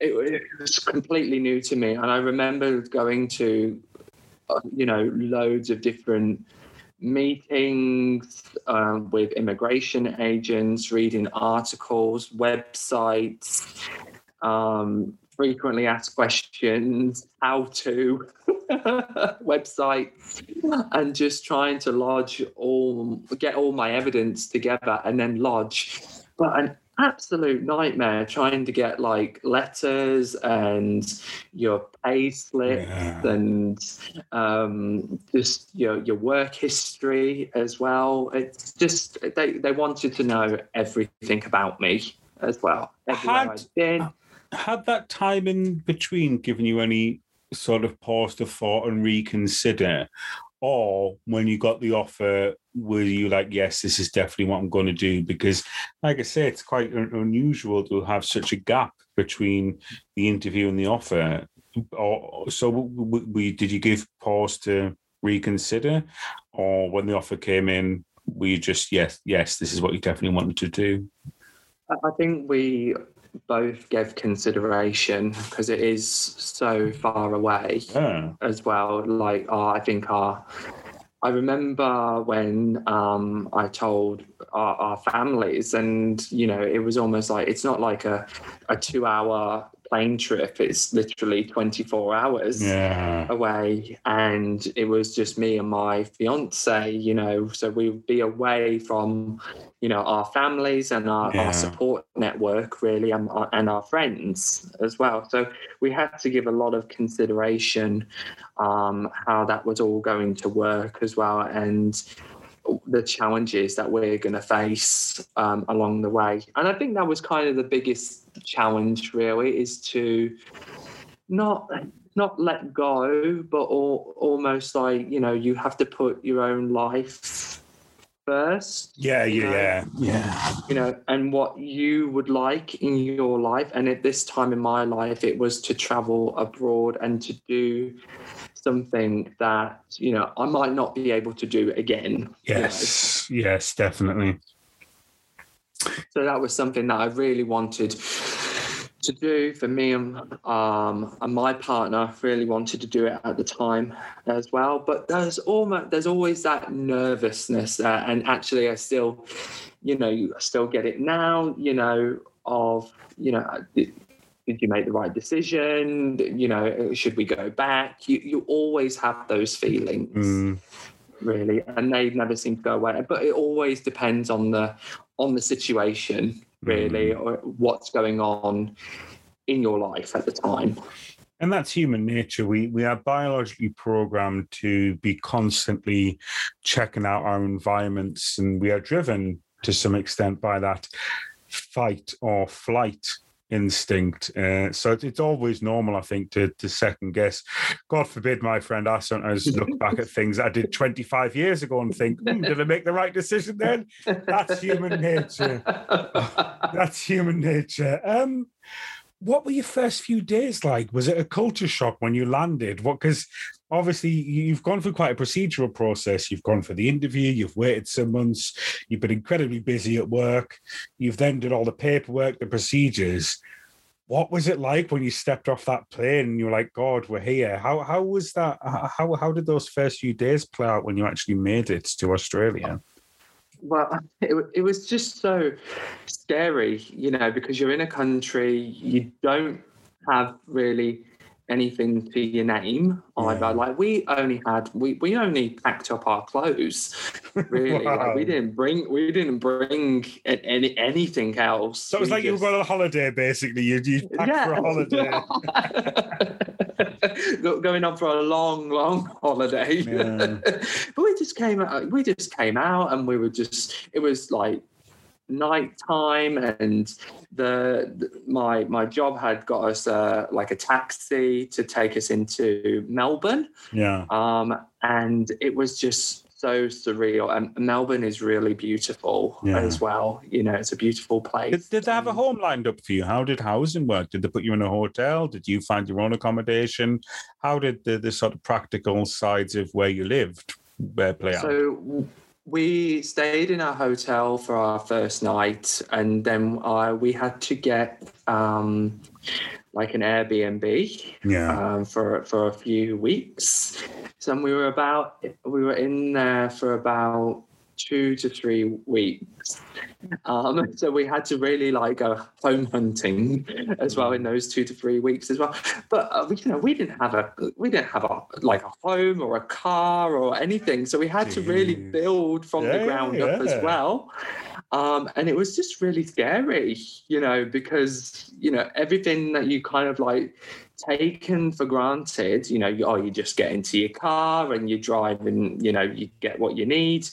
it, it, was completely new to me. And I remember going to, uh, you know, loads of different meetings um, with immigration agents, reading articles, websites, um, frequently asked questions, how to [laughs] websites, and just trying to lodge all, get all my evidence together and then lodge. But an absolute nightmare trying to get like letters and your pay slips yeah. and um, just your your work history as well. It's just they, they wanted to know everything about me as well. Everywhere I've been had that time in between given you any sort of pause to thought and reconsider? Or when you got the offer, were you like, yes, this is definitely what I'm going to do? Because, like I say, it's quite unusual to have such a gap between the interview and the offer. Or, so, we, did you give pause to reconsider? Or when the offer came in, were you just, yes, yes, this is what you definitely wanted to do? I think we both give consideration because it is so far away yeah. as well. Like, uh, I think our, I remember when um, I told our, our, families, and you know, it was almost like it's not like a, a two hour plane trip. It's literally 24 hours yeah. away. And it was just me and my fiance, you know, so we would be away from, you know, our families and our, yeah. our support network, really, and, and our friends as well. So we had to give a lot of consideration um, how that was all going to work as well. And the challenges that we're going to face um, along the way. And I think that was kind of the biggest challenge, really, is to not not let go, but all, almost like you know you have to put your own life first. Yeah, yeah, yeah, yeah. You know, and what you would like in your life, and at this time in my life, it was to travel abroad and to do something that you know I might not be able to do again. you know. Yes, yes, definitely. So that was something that I really wanted to do for me and, um, and my partner really wanted to do it at the time as well. But there's almost there's always that nervousness, uh, and actually I still, you know, I still get it now. You know, of you know. Did, did you make the right decision? You know, should we go back? You you always have those feelings Mm, really, and they never seem to go away. But it always depends on the on the situation, really, hmm. or what's going on in your life at the time. and that's human nature. We we are biologically programmed to be constantly checking out our environments, and we are driven to some extent by that fight or flight instinct. Uh, so it's, it's always normal, I think, to to second guess. God forbid, my friend, I sometimes look back at things I did 25 years ago and think, hmm, did I make the right decision then? That's human nature. [laughs] That's human nature. Um, what were your first few days like? Was it a culture shock when you landed? What because obviously you've gone through quite a procedural process. You've gone for the interview, you've waited some months, you've been incredibly busy at work, you've then did all the paperwork, the procedures. What was it like when you stepped off that plane and you were like, God, we're here? How how was that? How how did those first few days play out when you actually made it to Australia? Well, [laughs] it, it was just so scary, you know, because you're in a country you don't have really anything to your name either. Yeah. Like we only had we we only packed up our clothes, [laughs] really. Wow. Like we didn't bring we didn't bring any anything else. So it was We like you were going on a holiday, basically. You you packed for a holiday. [laughs] Going on for a long, long holiday. Yeah. [laughs] but we just came out. We just came out, and we were just. It was like night time, and the, the- my my job had got us uh, like a taxi to take us into Melbourne, Yeah. um, and it was just so surreal. And Melbourne is really beautiful Yeah. as well. You know, it's a beautiful place. Did, did they have a home lined up for you? How did housing work? Did they put you in a hotel? Did you find your own accommodation? How did the, the sort of practical sides of where you lived uh, play out? We stayed in our hotel for our first night, and then uh, we had to get um, like an Airbnb yeah. um, for for a few weeks. So we were about we were in there for about two to three weeks. Um, so we had to really like go home hunting as well in those two to three weeks as well. But uh, we, you know, we didn't have a we didn't have a like a home or a car or anything. So we had to really build from Yeah, the ground up as well. Um, and it was just really scary, you know, because you know everything that you kind of like taken for granted. You know, you, oh, you just get into your car and you drive, and you know you get what you need.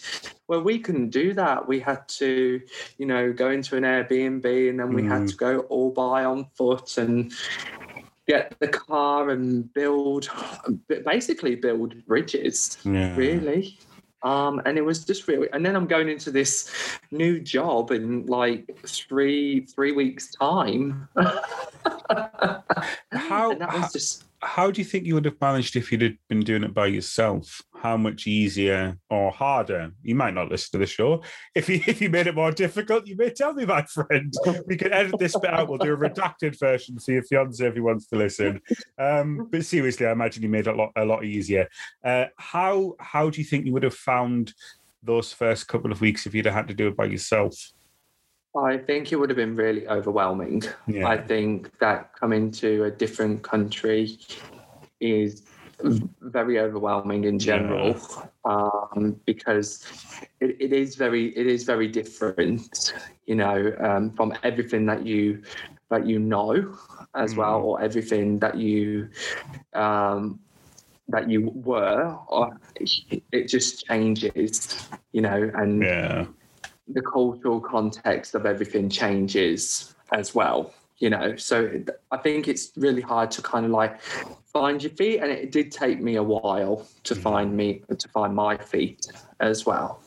Well, we couldn't do that. We had to, you know, go into an Airbnb, and then we had Mm. to go all by on foot and get the car and build, basically build bridges yeah. really um and it was just really and then i'm going into this new job in like three three weeks time. [laughs] How, and that was just how do you think you would have managed if you'd have been doing it by yourself? How much easier or harder? You might not listen to the show. If you [laughs] if you made it more difficult, you may tell me, my friend. We can edit this bit out. We'll do a redacted version for your fiance if he wants to listen. Um, but seriously, I imagine you made it a lot a lot easier. Uh, how how do you think you would have found those first couple of weeks if you'd have had to do it by yourself? I think it would have been really overwhelming Yeah. i think that coming to a different country is very overwhelming in general um, because it, it is very it is very different you know um, from everything that you that you know as well Mm. or everything that you um, that you were or it, it just changes you know and yeah. The cultural context of everything changes as well you know so i think it's really hard to kind of like find your feet and it did take me a while to Mhm. find me to find my feet as well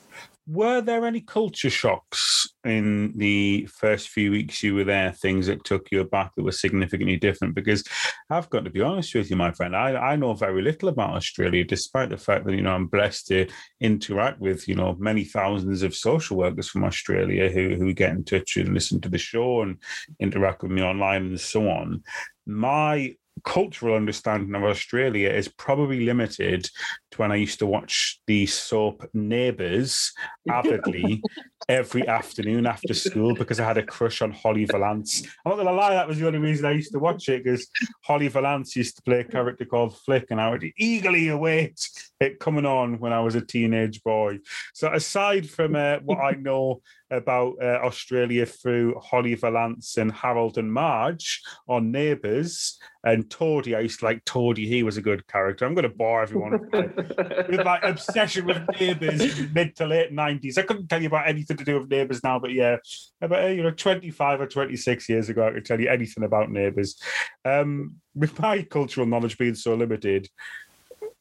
were there any culture shocks in the first few weeks you were there? Things that took you aback that were significantly different? Because I've got to be honest with you, my friend, I, I know very little about Australia, despite the fact that you know I'm blessed to interact with you know many thousands of social workers from Australia who who get in touch and listen to the show and interact with me online and so on. My cultural understanding of Australia is probably limited to when I used to watch the soap Neighbours avidly [laughs] every afternoon after school because I had a crush on Holly Valance. I'm not gonna lie, that was the only reason I used to watch it because Holly Valance used to play a character called Flick, and I would eagerly await it coming on when I was a teenage boy. So aside from uh, what I know about uh, Australia through Holly Valance and Harold and Madge on Neighbours and Toadie. I used to like Toadie. He was a good character. I'm going to bore everyone with my [laughs] obsession with Neighbours mid to late 90s. I couldn't tell you about anything to do with Neighbours now, but yeah, about uh, you know 25 or 26 years ago, I could tell you anything about Neighbours. Um, with my cultural knowledge being so limited,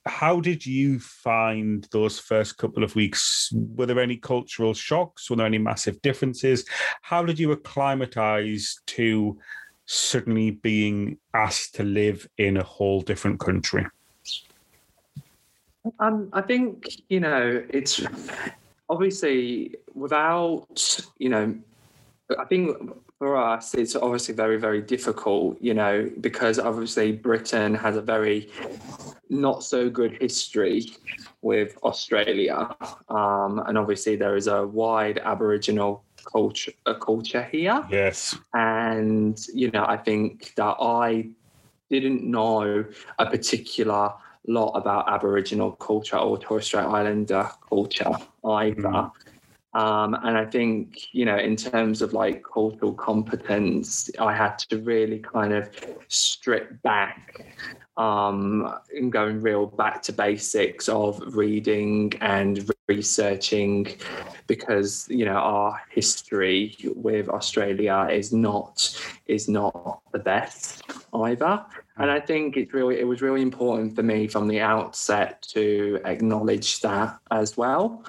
how did you find those first couple of weeks? Were there any cultural shocks? Were there any massive differences? How did you acclimatize to suddenly being asked to live in a whole different country? Um, I think you know it's obviously without you know. I think for us, it's obviously very, very difficult, you know, because obviously Britain has a very not so good history with Australia. Um, and obviously, there is a wide Aboriginal culture, a culture here. Yes. And, you know, I think that I didn't know a particular lot about Aboriginal culture or Torres Strait Islander culture either. Mm. Um, and I think, you know, in terms of like cultural competence, I had to really kind of strip back um, and going real back to basics of reading and researching because you know our history with Australia is not is not the best either. And I think it's really it was really important for me from the outset to acknowledge that as well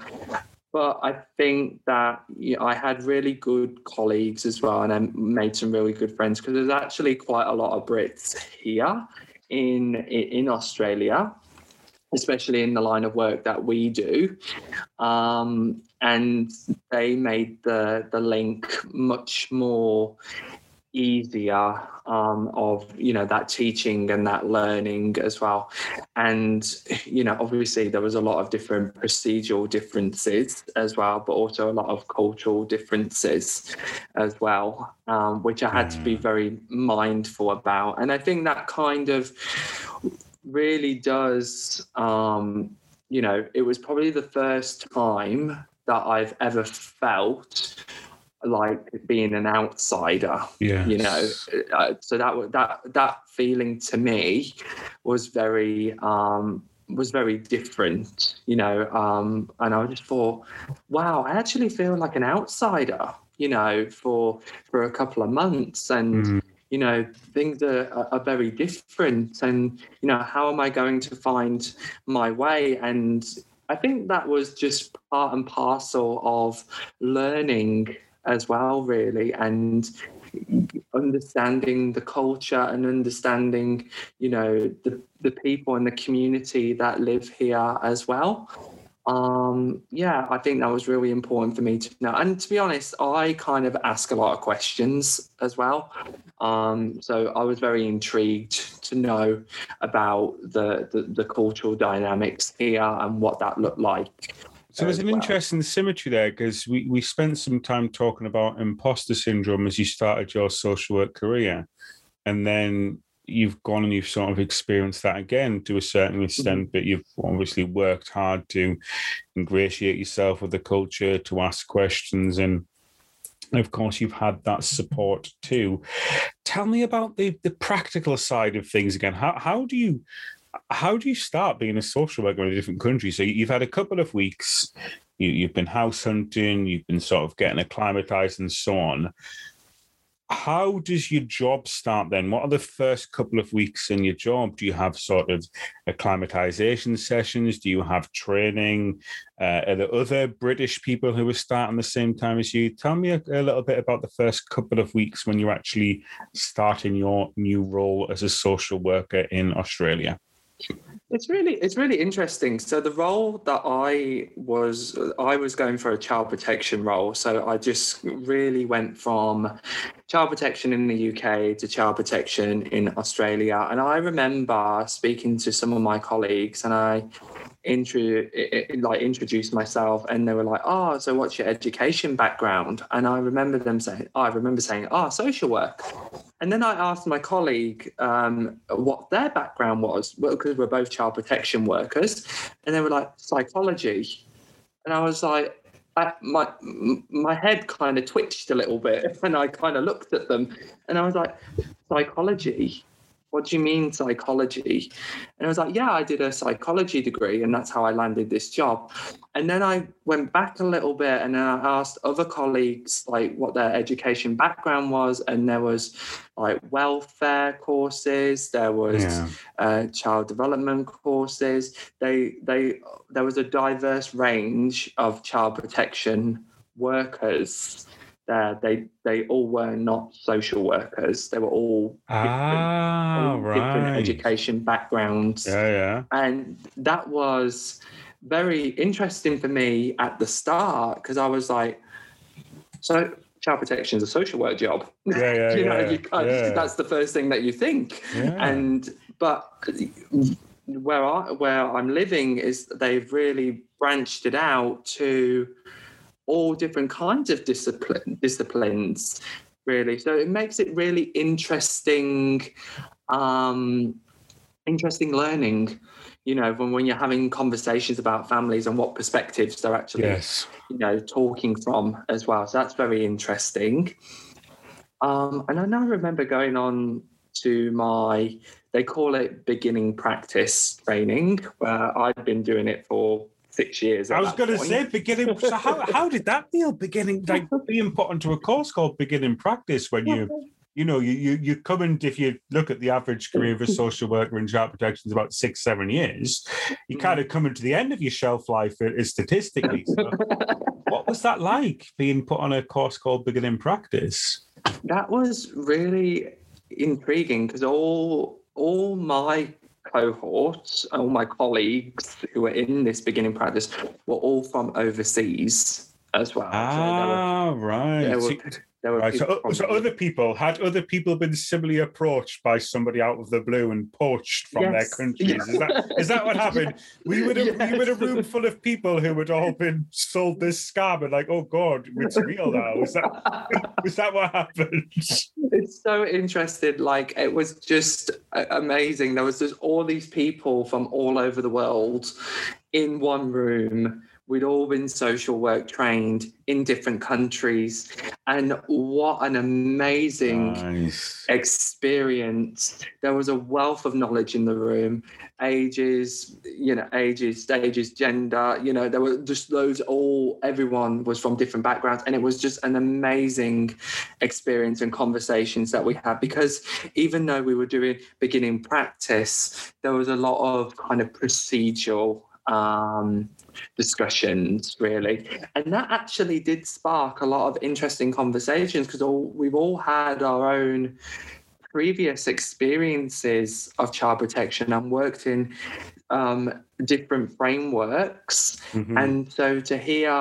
but I think that you know, I had really good colleagues as well, and I made some really good friends because there's actually quite a lot of Brits here in in Australia, especially in the line of work that we do, um, and they made the the link much more easier um, of you know that teaching and that learning as well and you know obviously there was a lot of different procedural differences as well but also a lot of cultural differences as well um, which i had to be mm. very mindful about and i think that kind of really does um, you know it was probably the first time that i've ever felt like being an outsider. Yeah, you know, uh, so that that that feeling to me was very um, was very different. You know, um, and I just thought, wow, I actually feel like an outsider. You know, for for a couple of months and. Mm. You know, things are, are very different, and you know, how am I going to find my way? And I think that was just part and parcel of learning as well, really, and understanding the culture and understanding, you know, the, the people and the community that live here as well. Um, yeah, I think that was really important for me to know. And to be honest, I kind of ask a lot of questions as well. Um, so I was very intrigued to know about the, the, the cultural dynamics here and what that looked like. So there's an well. interesting symmetry there because we, we spent some time talking about imposter syndrome as you started your social work career. And then you've gone and you've sort of experienced that again to a certain mm-hmm. extent, but you've obviously worked hard to ingratiate yourself with the culture, to ask questions, and of course you've had that support too. Tell me about the the practical side of things again. How how do you how do you start being a social worker in a different country? So you've had a couple of weeks, you, have been house hunting, you've been sort of getting acclimatized and so on. how does your job start then? What are the first couple of weeks in your job? Do you have sort of acclimatization sessions? Do you have training? Uh, are there other British people who are starting the same time as you? Tell me a, a, little bit about the first couple of weeks when you're actually starting your new role as a social worker in Australia. It's really it's really interesting. So the role that I was I was going for a child protection role. So I just really went from child protection in the UK to child protection in Australia. And I remember speaking to some of my colleagues and I intro eh, eh, like introduced myself and they were like oh so what's your education background? And i remember them saying oh, i remember saying oh social work. And then i asked my colleague um, what their background was because we're both child protection workers and they were like psychology. And i was like I, my my head kind of twitched a little bit [laughs] and i kind of looked at them and i was like psychology what do you mean psychology? And I was like, yeah, I did a psychology degree and that's how I landed this job. And then I went back a little bit and I asked other colleagues like what their education background was. And there was like welfare courses, there was yeah. uh, child development courses. They, they, there was a diverse range of child protection workers there. They they all were not social workers. They were all different, ah, all right. different education backgrounds. Yeah, yeah. And that was very interesting for me at the start because I was like, so child protection is a social work job. [laughs] Yeah, yeah, you know, yeah, you yeah. that's the first thing that you think. Yeah. And but where I where I'm living is they've really branched it out to all different kinds of discipline, disciplines, really. So it makes it really interesting, um, interesting learning. You know, when, when you're having conversations about families and what perspectives they're actually, yes. you know, talking from as well. So that's very interesting. Um, and I now remember going on to my, they call it beginning practice training, where I've been doing it for six years. I was going to say beginning. So how, [laughs] how did that feel? Beginning like being put onto a course called beginning practice when you you know you you you come and if you look at the average career of a social worker in child protection is about six seven years. You kind of mm. coming to the end of your shelf life statistically. So [laughs] what was that like being put on a course called beginning practice? That was really intriguing because all all my cohort, all my colleagues who were in this beginning practice were all from overseas as well. Ah, so were, right. Were, Right. So, so other people had other people been similarly approached by somebody out of the blue and poached from yes. their countries. Is that [laughs] is that what happened? We would have yes. we would a room full of people who had all been sold this scam and like, oh god, it's real now. Is that [laughs] is that what happened? It's so interesting. Like it was just uh, amazing. There was just all these people from all over the world in one room We'd all been social work trained in different countries. And what an amazing nice. experience. There was a wealth of knowledge in the room ages, you know, ages, stages, gender, you know, there were just those all, everyone was from different backgrounds. And it was just an amazing experience and conversations that we had because even though we were doing beginning practice, there was a lot of kind of procedural um, discussions really. And that actually did spark a lot of interesting conversations because all we've all had our own previous experiences of child protection and worked in um, different frameworks. Mm-hmm. And so to hear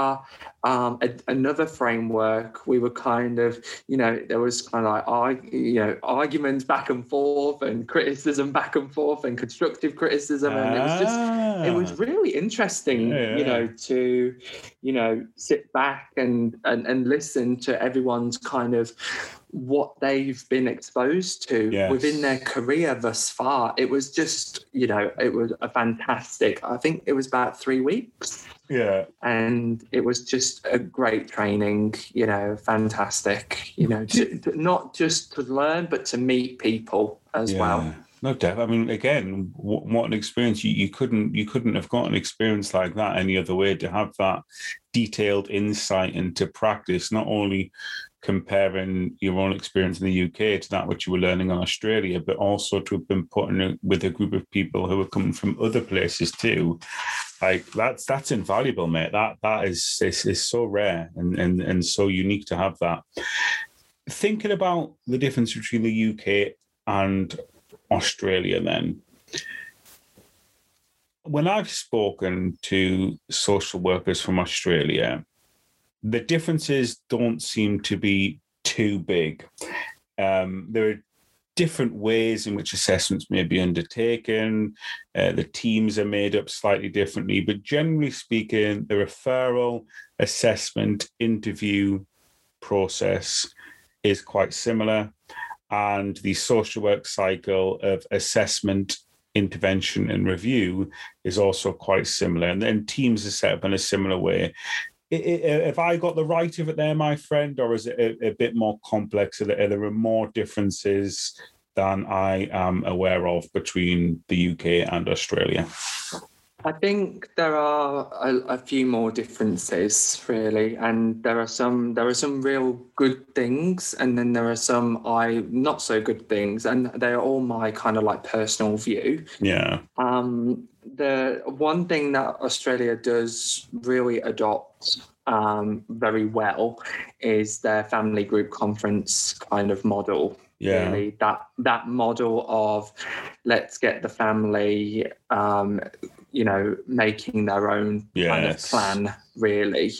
um, a, another framework, we were kind of, you know, there was kind of like, you know, arguments back and forth and criticism back and forth and constructive criticism. And it was just, it was ah. really interesting, yeah. you know, to, you know, sit back and, and, and listen to everyone's kind of what they've been exposed to yes. within their career thus far. It was just, you know, it was a fantastic. I think it was about three weeks. Yeah. And it was just a great training, you know, fantastic, you know, to, to, not just to learn, but to meet people as yeah. well. No doubt. I mean, again, what, what, an experience! You, you couldn't you couldn't have got an experience like that any other way. To have that detailed insight into practice, not only comparing your own experience in the UK to that which you were learning in Australia, but also to have been put in with a group of people who are coming from other places too. Like that's that's invaluable, mate. That that is is, is so rare and, and and so unique to have that. Thinking about the difference between the UK and Australia, then when I've spoken to social workers from Australia, the differences don't seem to be too big. Um, there are different ways in which assessments may be undertaken. Uh, the teams are made up slightly differently, but generally speaking, the referral, assessment, interview process is quite similar. And the social work cycle of assessment, intervention, and review is also quite similar. And then teams are set up in a similar way have I got the right of it there, my friend, or is it a, a bit more complex? Are there, are there more differences than I am aware of between the UK and Australia? I think there are a, a, few more differences, really, and there are some there are some real good things, and then there are some I not so good things, and they are all my kind of like personal view. Yeah. Um, the one thing that Australia does really adopt um, very well is their family group conference kind of model. Yeah. Really, that that model of let's get the family, um, you know, making their own yes. kind of plan, really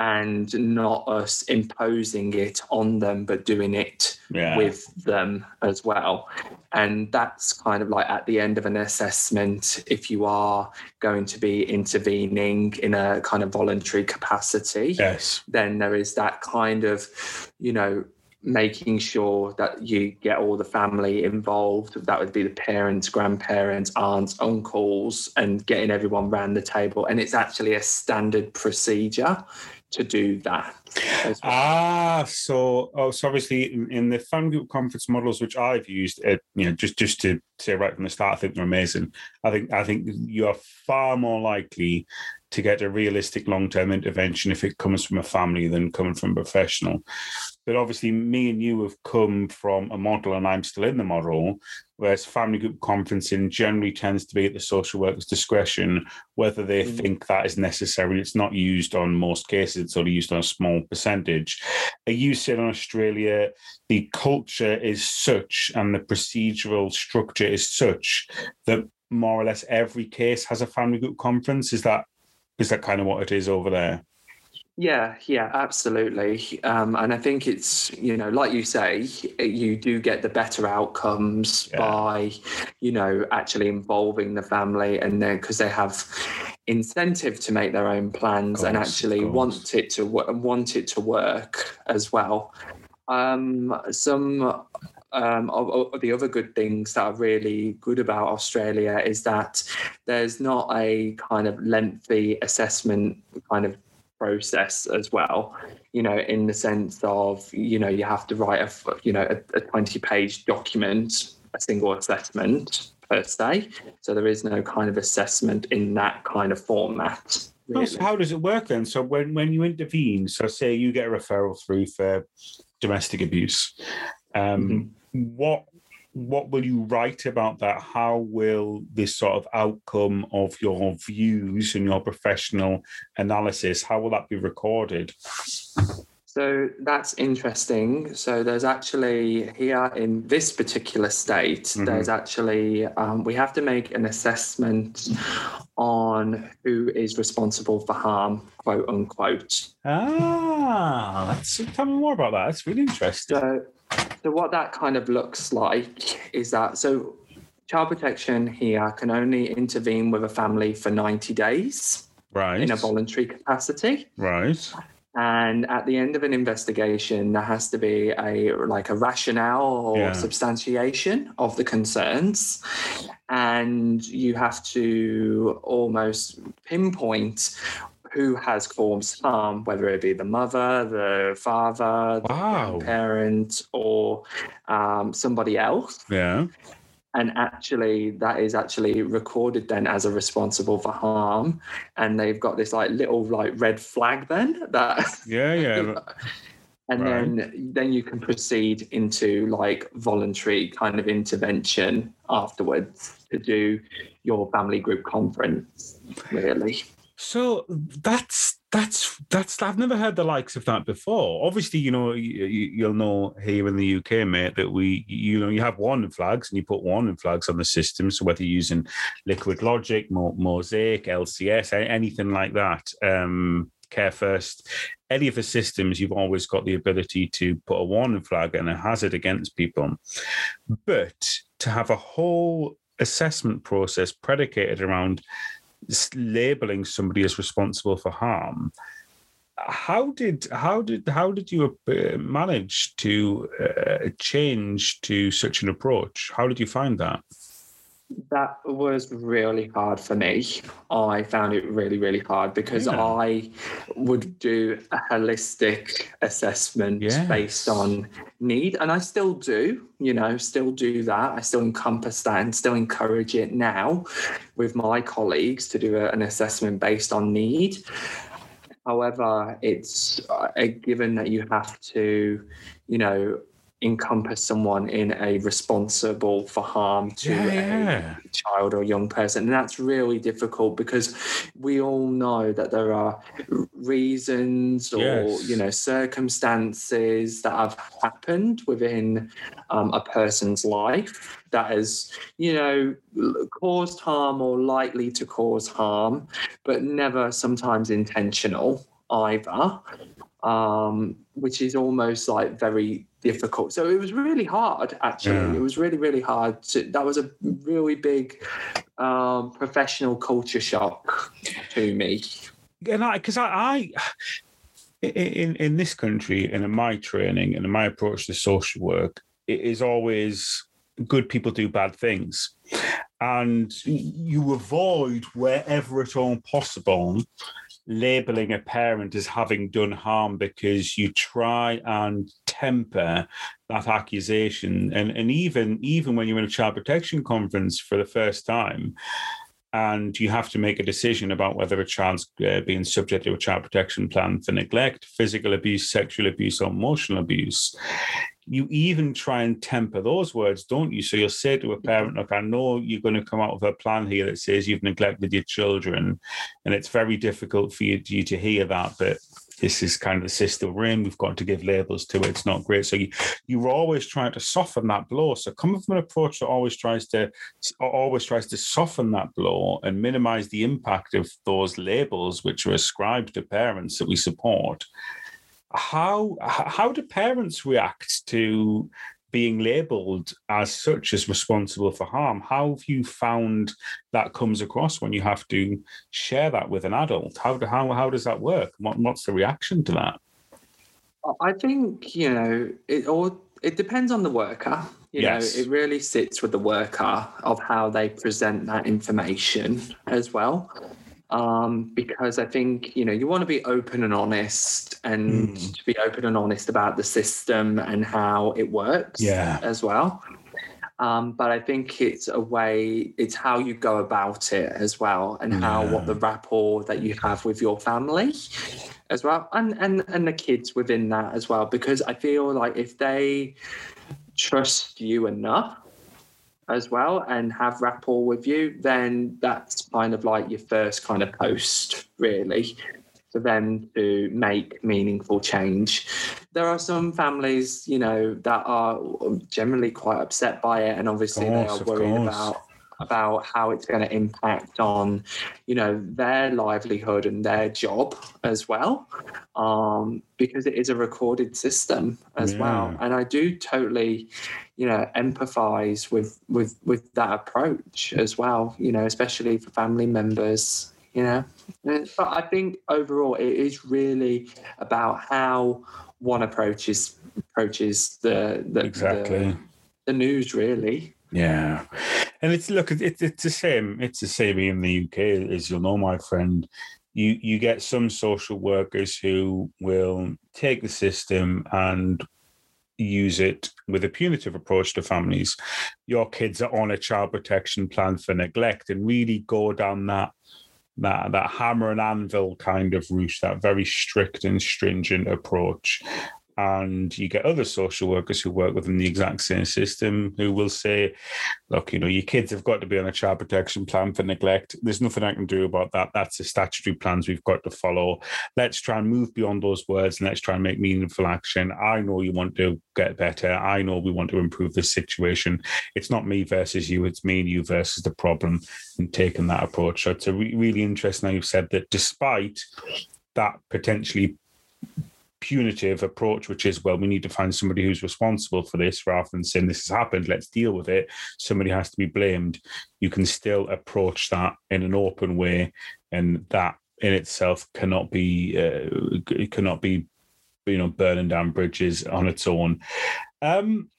and not us imposing it on them, but doing it yeah. with them as well. And that's kind of like at the end of an assessment, if you are going to be intervening in a kind of voluntary capacity, yes. then there is that kind of, you know, making sure that you get all the family involved. That would be the parents, grandparents, aunts, uncles, and getting everyone around the table. And it's actually a standard procedure to do that. Well. Ah, so oh, so obviously in, in, the fan group conference models which I've used, uh, you know, just just to say right from the start, I think they're amazing. I think I think you are far more likely to get a realistic long term intervention if it comes from a family than coming from a professional. But obviously, me and you have come from a model, and I'm still in the model, whereas family group conferencing generally tends to be at the social worker's discretion whether they mm. think that is necessary. It's not used on most cases, it's only used on a small percentage. Are you saying in Australia the culture is such and the procedural structure is such that more or less every case has a family group conference? Is that is that kind of what it is over there? Yeah, yeah, absolutely. Um, and I think it's, you know, like you say, you do get the better outcomes yeah. by, you know, actually involving the family and then because they have incentive to make their own plans course, and actually want it to want it to work as well. Um, some um, of, of, the other good things that are really good about Australia is that there's not a kind of lengthy assessment kind of process as well you know in the sense of you know you have to write a you know a, a 20 page document a single assessment per se. So there is no kind of assessment in that kind of format really. so how does it work then? So when when you intervene so say you get a referral through for domestic abuse um, mm-hmm. what what will you write about that? How will this sort of outcome of your views and your professional analysis, how will that be recorded? So that's interesting. So there's actually here in this particular state, mm-hmm. there's actually um, we have to make an assessment on who is responsible for harm, quote unquote. Ah, that's tell me more about that. That's really interesting. So so what that kind of looks like is that so child protection here can only intervene with a family for 90 days right in a voluntary capacity. Right. And at the end of an investigation there has to be a like a rationale or yeah. substantiation of the concerns. And you have to almost pinpoint who has caused harm, whether it be the mother, the father, wow. the parent, or um, somebody else. Yeah. And actually, that is actually recorded then as a responsible for harm, and they've got this like little like red flag then that [laughs] yeah yeah and Right. then then you can proceed into like voluntary kind of intervention afterwards to do your family group conference really So that's that's that's I've never heard the likes of that before. Obviously, you know you, you'll know here in the UK, mate, that we you know you have warning flags and you put warning flags on the system. So whether you're using Liquid Logic, Mo- Mosaic, LCS, anything like that, um, Care First, any of the systems, you've always got the ability to put a warning flag and a hazard against people. But to have a whole assessment process predicated around labeling somebody as responsible for harm how did how did how did you uh, manage to uh, change to such an approach? How did you find that that was really hard for me i found it really really hard because Yeah. i would do a holistic assessment Yes. based on need and i still do you know still do that i still encompass that and still encourage it now with my colleagues to do a- an assessment based on need However, it's uh, a given that you have to, you know, encompass someone in a responsible for harm to Yeah, a child or young person. And that's really difficult because we all know that there are reasons or, Yes. you know, circumstances that have happened within um, a person's life that has, you know, caused harm or likely to cause harm but never sometimes intentional either, um, which is almost like very difficult. So it was really hard, actually. Yeah. It was really, really hard. To, that was a really big um, professional culture shock to me. and i because I, I in in this country and in my training and in my approach to social work it is always good people do bad things and you avoid wherever at all possible labeling a parent as having done harm because you try and temper that accusation and and even even when you're in a child protection conference for the first time and you have to make a decision about whether a child's uh, being subject to a child protection plan for neglect, physical abuse, sexual abuse, or emotional abuse. You even try and temper those words, don't you? So you'll say to a parent, mm-hmm. Look, I know you're going to come out with a plan here that says you've neglected your children, and it's very difficult for you, you to hear that, but this is kind of the system we're in. We've got to give labels to it. It's not great. So you, you're always trying to soften that blow. So come from an approach that always tries to always tries to soften that blow and minimize the impact of those labels which are ascribed to parents that we support. How how do parents react to being labeled as such as responsible for harm? How have you found that comes across when you have to share that with an adult? How do, how how does that work? What, what's the reaction to that? I think you know it all. It depends on the worker. You Yes. know, it really sits with the worker of how they present that information as well. Um, because I think you know you want to be open and honest, and Mm. to be open and honest about the system and how it works. Yeah. as well. Um, but I think it's a way, it's how you go about it as well, and how what the rapport that you have with your family as well, and and and the kids within that as well. Because I feel like if they trust you enough as well and have rapport with you, then that's kind of like your first kind of post, really, for them to make meaningful change. There are some families, you know, that are generally quite upset by it, and obviously they are worried course. about about how it's going to impact on you know their livelihood and their job as well um because it is a recorded system as well. And i do totally you know empathize with with with that approach as well you know especially for family members you know. But i think overall it is really about how one approaches approaches the the, Exactly. the, the news really. Yeah, and it's look, it's it's the same. It's the same in the UK as you'll know, my friend. You you get some social workers who will take the system and use it with a punitive approach to families. Your kids are on a child protection plan for neglect, and really go down that that that hammer and anvil kind of route, that very strict and stringent approach. And you get other social workers who work within the exact same system who will say, look, you know, your kids have got to be on a child protection plan for neglect. There's nothing I can do about that. That's the statutory plans we've got to follow. Let's try and move beyond those words and let's try and make meaningful action. I know you want to get better. I know we want to improve this situation. It's not me versus you, it's me and you versus the problem and taking that approach. So it's a re- really interesting how you've said that despite that potentially punitive approach, which is, well, we need to find somebody who's responsible for this rather than saying this has happened, let's deal with it. Somebody has to be blamed. You can still approach that in an open way, and that in itself cannot be uh, cannot be you know burning down bridges on its own. Um,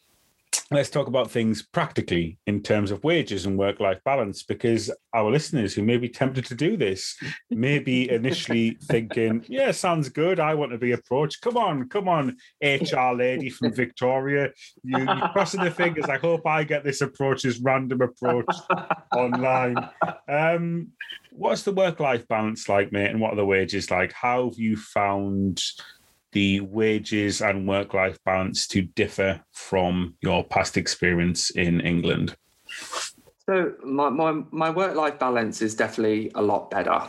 let's talk about things practically in terms of wages and work life balance because our listeners who may be tempted to do this may be [laughs] initially thinking, yeah, sounds good. I want to be approached. Come on, come on, HR lady from Victoria. You, you're crossing the fingers. I hope I get this approach, this random approach online. Um, what's the work life balance like, mate? And what are the wages like? How have you found the wages and work life balance to differ from your past experience in England? So my my, my work life balance is definitely a lot better.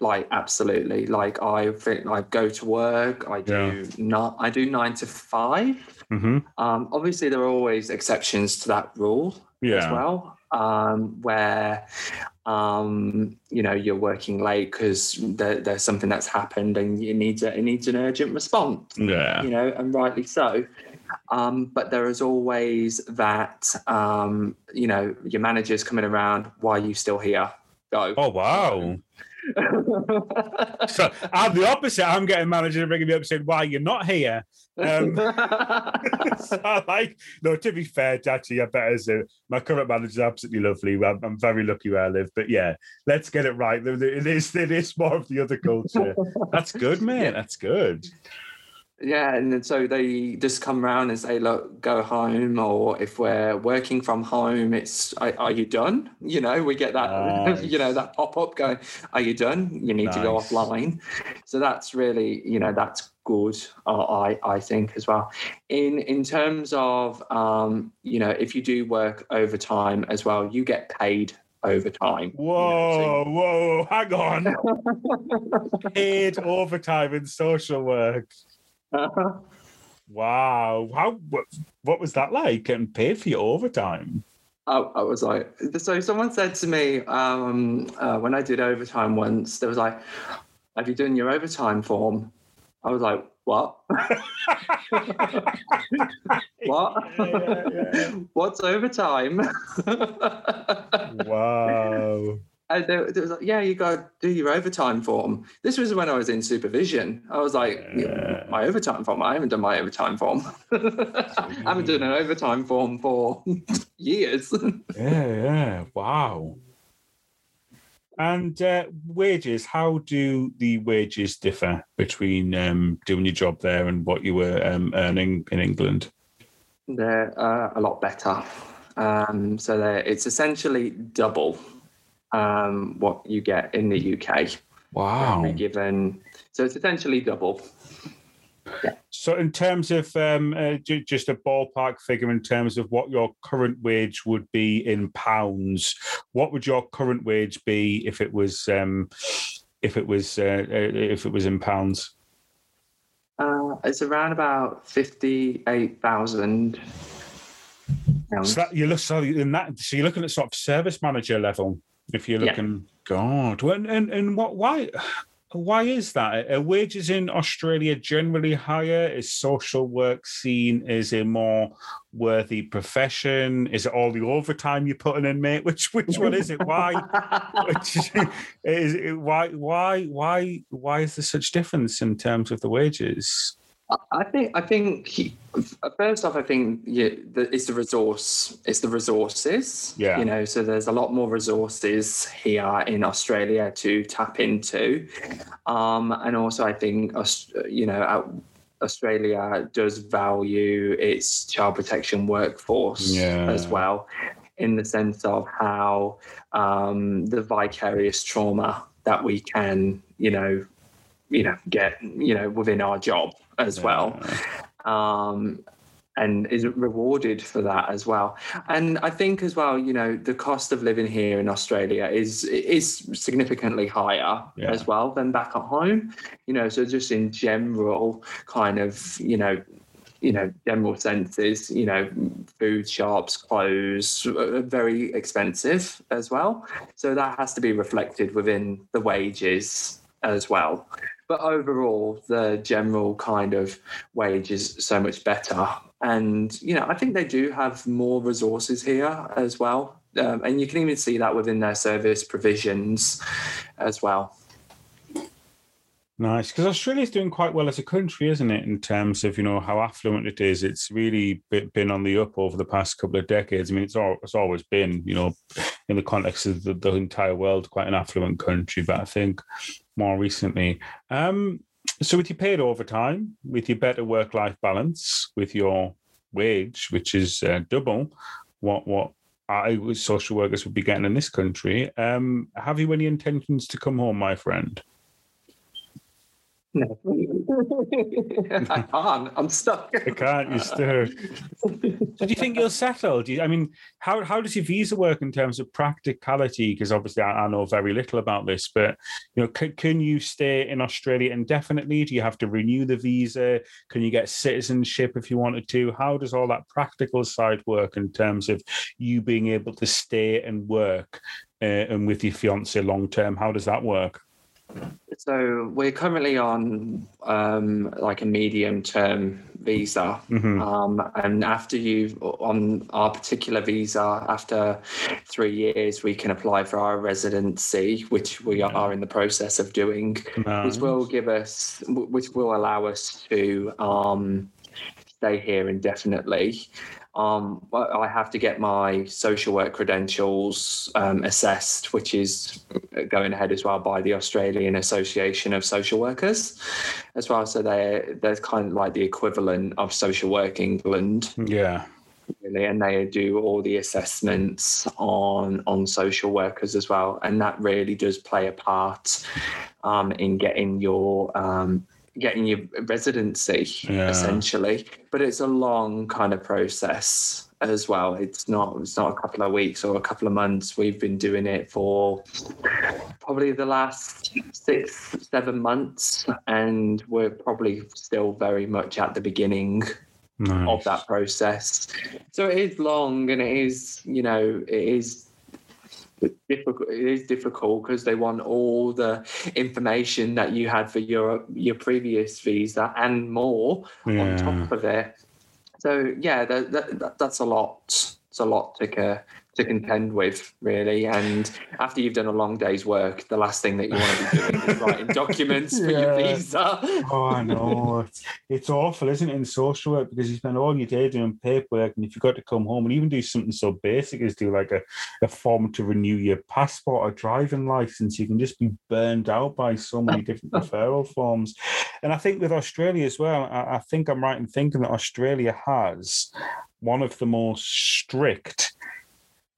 Like absolutely. Like I think I go to work. I do Yeah. not. I do nine to 5 hmm Um, obviously, there are always exceptions to that rule Yeah. as well, um, where um, you know you're working late because there, there's something that's happened and you need a, it needs an urgent response Yeah. you know, and rightly so. Um, but there is always that, um, you know, your manager's coming around. Why are you still here? Go. Oh wow. So I'm the opposite. I'm getting manager ringing me up saying, "Why you're not here?" Um, [laughs] I like no. To be fair, actually, I better say my current manager is absolutely lovely. I'm, I'm very lucky where I live. But yeah, let's get it right. It is it is more of the other culture. [laughs] That's good, man. That's good. Yeah, and then so they just come around and say, "Look, go home," or if we're working from home, it's, "Are, are you done?" You know, we get that, Nice. [laughs] you know, that pop up going, "Are you done?" You need to go offline. So that's really, you know, that's good. Uh, I I think as well. In in terms of, um, you know, if you do work overtime as well, you get paid overtime. you know, Whoa, whoa, hang on. [laughs] Paid overtime in social work. Wow. How what, what was that like? and paid for your overtime? I, I was like, so someone said to me um, uh, when I did overtime once, there was like, "Have you done your overtime form?" I was like, "What? [laughs] what? Yeah, yeah. What's overtime?" [laughs] Wow. And they, they was like, "Yeah, you got to do your overtime form." This was when I was in supervision. I was like. "My overtime form? I haven't done my overtime form. [laughs] I haven't done an overtime form for [laughs] years." [laughs] Yeah, yeah. Wow. And uh, wages, how do the wages differ between um, doing your job there and what you were um, earning in England? They're uh, a lot better. Um, so it's essentially double um, what you get in the UK. Wow. Given, so it's essentially double. So, in terms of um, uh, ju- just a ballpark figure, in terms of what your current wage would be in pounds, what would your current wage be if it was um, if it was uh, uh, if it was in pounds? Uh, it's around about fifty-eight thousand pounds. So that you look so in that so you're looking at sort of service manager level. If you're Yeah. looking, God, and and, and what why why is that? Are wages in Australia generally higher? Is social work seen as a more worthy profession? Is it all the overtime you're putting in, mate? [laughs] Which which one is it? Why? Which [laughs] is it, why why why why is there such difference in terms of the wages? I think. I think. he- First off, I think yeah, the, it's the resource. It's the resources. Yeah. You know, so there's a lot more resources here in Australia to tap into, um, and also I think you know. Australia does value its child protection workforce Yeah. as well, in the sense of how um, the vicarious trauma that we can, you know, you know, get, you know, within our job as well. um, and is rewarded for that as well. And I think as well, you know, the cost of living here in Australia is is significantly higher Yeah. as well than back at home. You know, so just in general, kind of, you know, you know, general senses, you know, food shops, clothes, are very expensive as well. So that has to be reflected within the wages as well. But overall, the general kind of wage is so much better. And, you know, I think they do have more resources here as well. Um, and you can even see that within their service provisions as well. Nice, because Australia's doing quite well as a country, isn't it? In terms of you know how affluent it is, it's really been on the up over the past couple of decades. I mean, it's all it's always been, you know, in the context of the, the entire world, quite an affluent country. But I think more recently, um, so with your paid overtime, with your better work life balance, with your wage, which is uh, double what what I social workers would be getting in this country, um, have you any intentions to come home, my friend? No. I [laughs] can't. I'm stuck. I can't. You still. So do you think you'll settle? Do you, I mean, how how does your visa work in terms of practicality? Because obviously, I, I know very little about this. But you know, can, can you stay in Australia indefinitely? Do you have to renew the visa? Can you get citizenship if you wanted to? How does all that practical side work in terms of you being able to stay and work uh, and with your fiance long term? How does that work? So we're currently on um, like a medium term visa. Mhm. Um, and after you on our particular visa, after three years, we can apply for our residency, which we are in the process of doing, Nice. which will give us, which will allow us to um, stay here indefinitely. Um, I have to get my social work credentials um, assessed, which is going ahead as well by the Australian Association of Social Workers, as well. So they they're kind of like the equivalent of Social Work England, Yeah. really, and they do all the assessments on on social workers as well, and that really does play a part um, in getting your um, getting your residency Yeah. essentially. But it's a long kind of process as well. It's not it's not a couple of weeks or a couple of months. We've been doing it for probably the last six seven months, and we're probably still very much at the beginning Nice. of that process. So it is long and it is, you know, it is difficult it is difficult because they want all the information that you had for your your previous visa and more on top of it. So yeah, that, that, that's a lot. It's a lot to co- to contend with, really. And after you've done a long day's work, the last thing that you want to be doing is writing [laughs] documents for your visa. Oh, I know. It's, it's awful, isn't it, in social work because you spend all your day doing paperwork and if you've got to come home and even do something so basic as do like a, a form to renew your passport or driving license, you can just be burned out by so many different [laughs] referral forms. And I think with Australia as well, I, I think I'm right in thinking that Australia has one of the most strict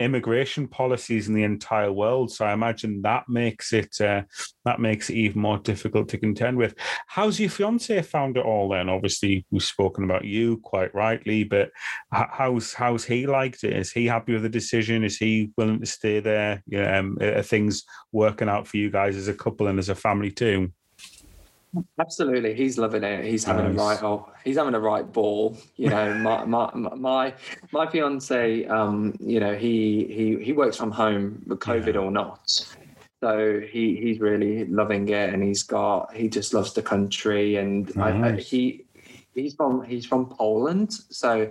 immigration policies in the entire world. So I imagine that makes it uh, that makes it even more difficult to contend with. How's your fiance found it all then? Obviously, we've spoken about you quite rightly, but how's how's he liked it? Is he happy with the decision? Is he willing to stay there? Um, are things working out for you guys as a couple and as a family too? Absolutely, he's loving it. He's having a right oh, he's having a right ball. You know, [laughs] my my my my fiance, um, you know, he he he works from home, COVID Yeah. or not. So he he's really loving it, and he's got he just loves the country, and I, I, he he's from he's from Poland, so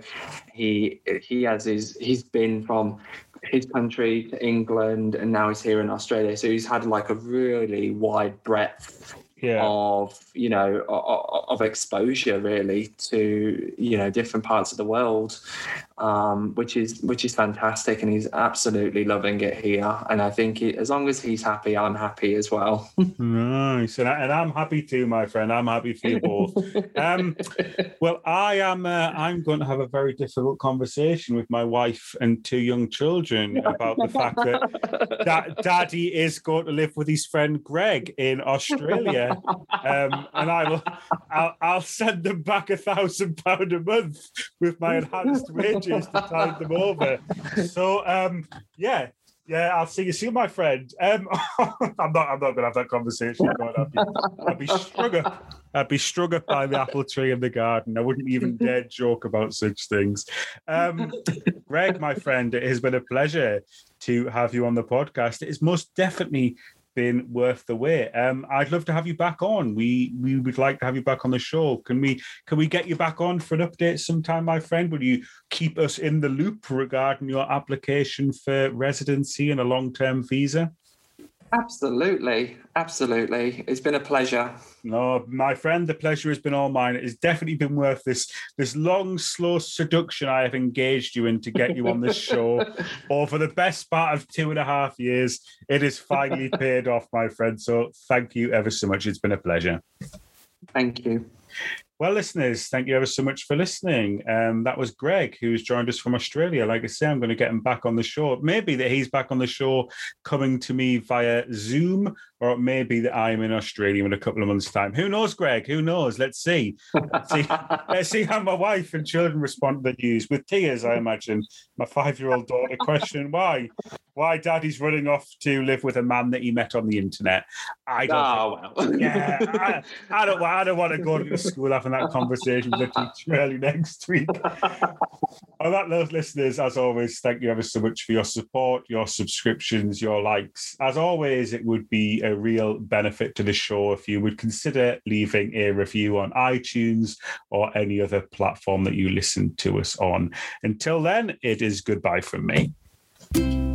he he has his he's been from his country to England, and now he's here in Australia. So he's had like a really wide breadth Yeah, of you know o- o- of exposure really to you know different parts of the world um, which is which is fantastic, and he's absolutely loving it here. And I think he, as long as he's happy, I'm happy as well. [laughs] nice, and, I, and I'm happy too, my friend. I'm happy for you both. [laughs] um, well, I am. Uh, I'm going to have a very difficult conversation with my wife and two young children about the fact that, [laughs] that Daddy is going to live with his friend Greg in Australia, um, and I will. I'll, I'll send them back a thousand pound a month with my enhanced wages to tide them over. So um, yeah, yeah, I'll see you soon, my friend. Um, [laughs] I'm not. I'm not going to have that conversation. I'd be, I'd be strung up. I'd be strung up by the apple tree in the garden. I wouldn't even dare joke about such things. Um, Greg, my friend, it has been a pleasure to have you on the podcast. It is most definitely been worth the wait. Um, I'd love to have you back on. We we would like to have you back on the show. Can we can we get you back on for an update sometime, my friend? Will you keep us in the loop regarding your application for residency and a long term visa? Absolutely. Absolutely. It's been a pleasure. No, my friend, the pleasure has been all mine. It has definitely been worth this this long, slow seduction I have engaged you in to get you on this show [laughs] For the best part of two and a half years. It has finally [laughs] paid off, my friend. So thank you ever so much. It's been a pleasure. Thank you. Well, listeners, thank you ever so much for listening. Um, that was Greg, who's joined us from Australia. Like I say, I'm going to get him back on the show. Maybe that he's back on the show coming to me via Zoom, or it may be that I'm in Australia in a couple of months' time. Who knows, Greg? Who knows? Let's see. Let's see, [laughs] Let's see how my wife and children respond to the news with tears, I imagine. My five year old daughter questioning why. Why daddy's running off to live with a man that he met on the internet. I don't. Oh, think, well. yeah, I, I, don't. I don't want to go to [laughs] school having that conversation with a teacher early next week. On that note, listeners, as always, thank you ever so much for your support, your subscriptions, your likes. As always, it would be real benefit to the show if you would consider leaving a review on iTunes or any other platform that you listen to us on. Until then, it is goodbye from me.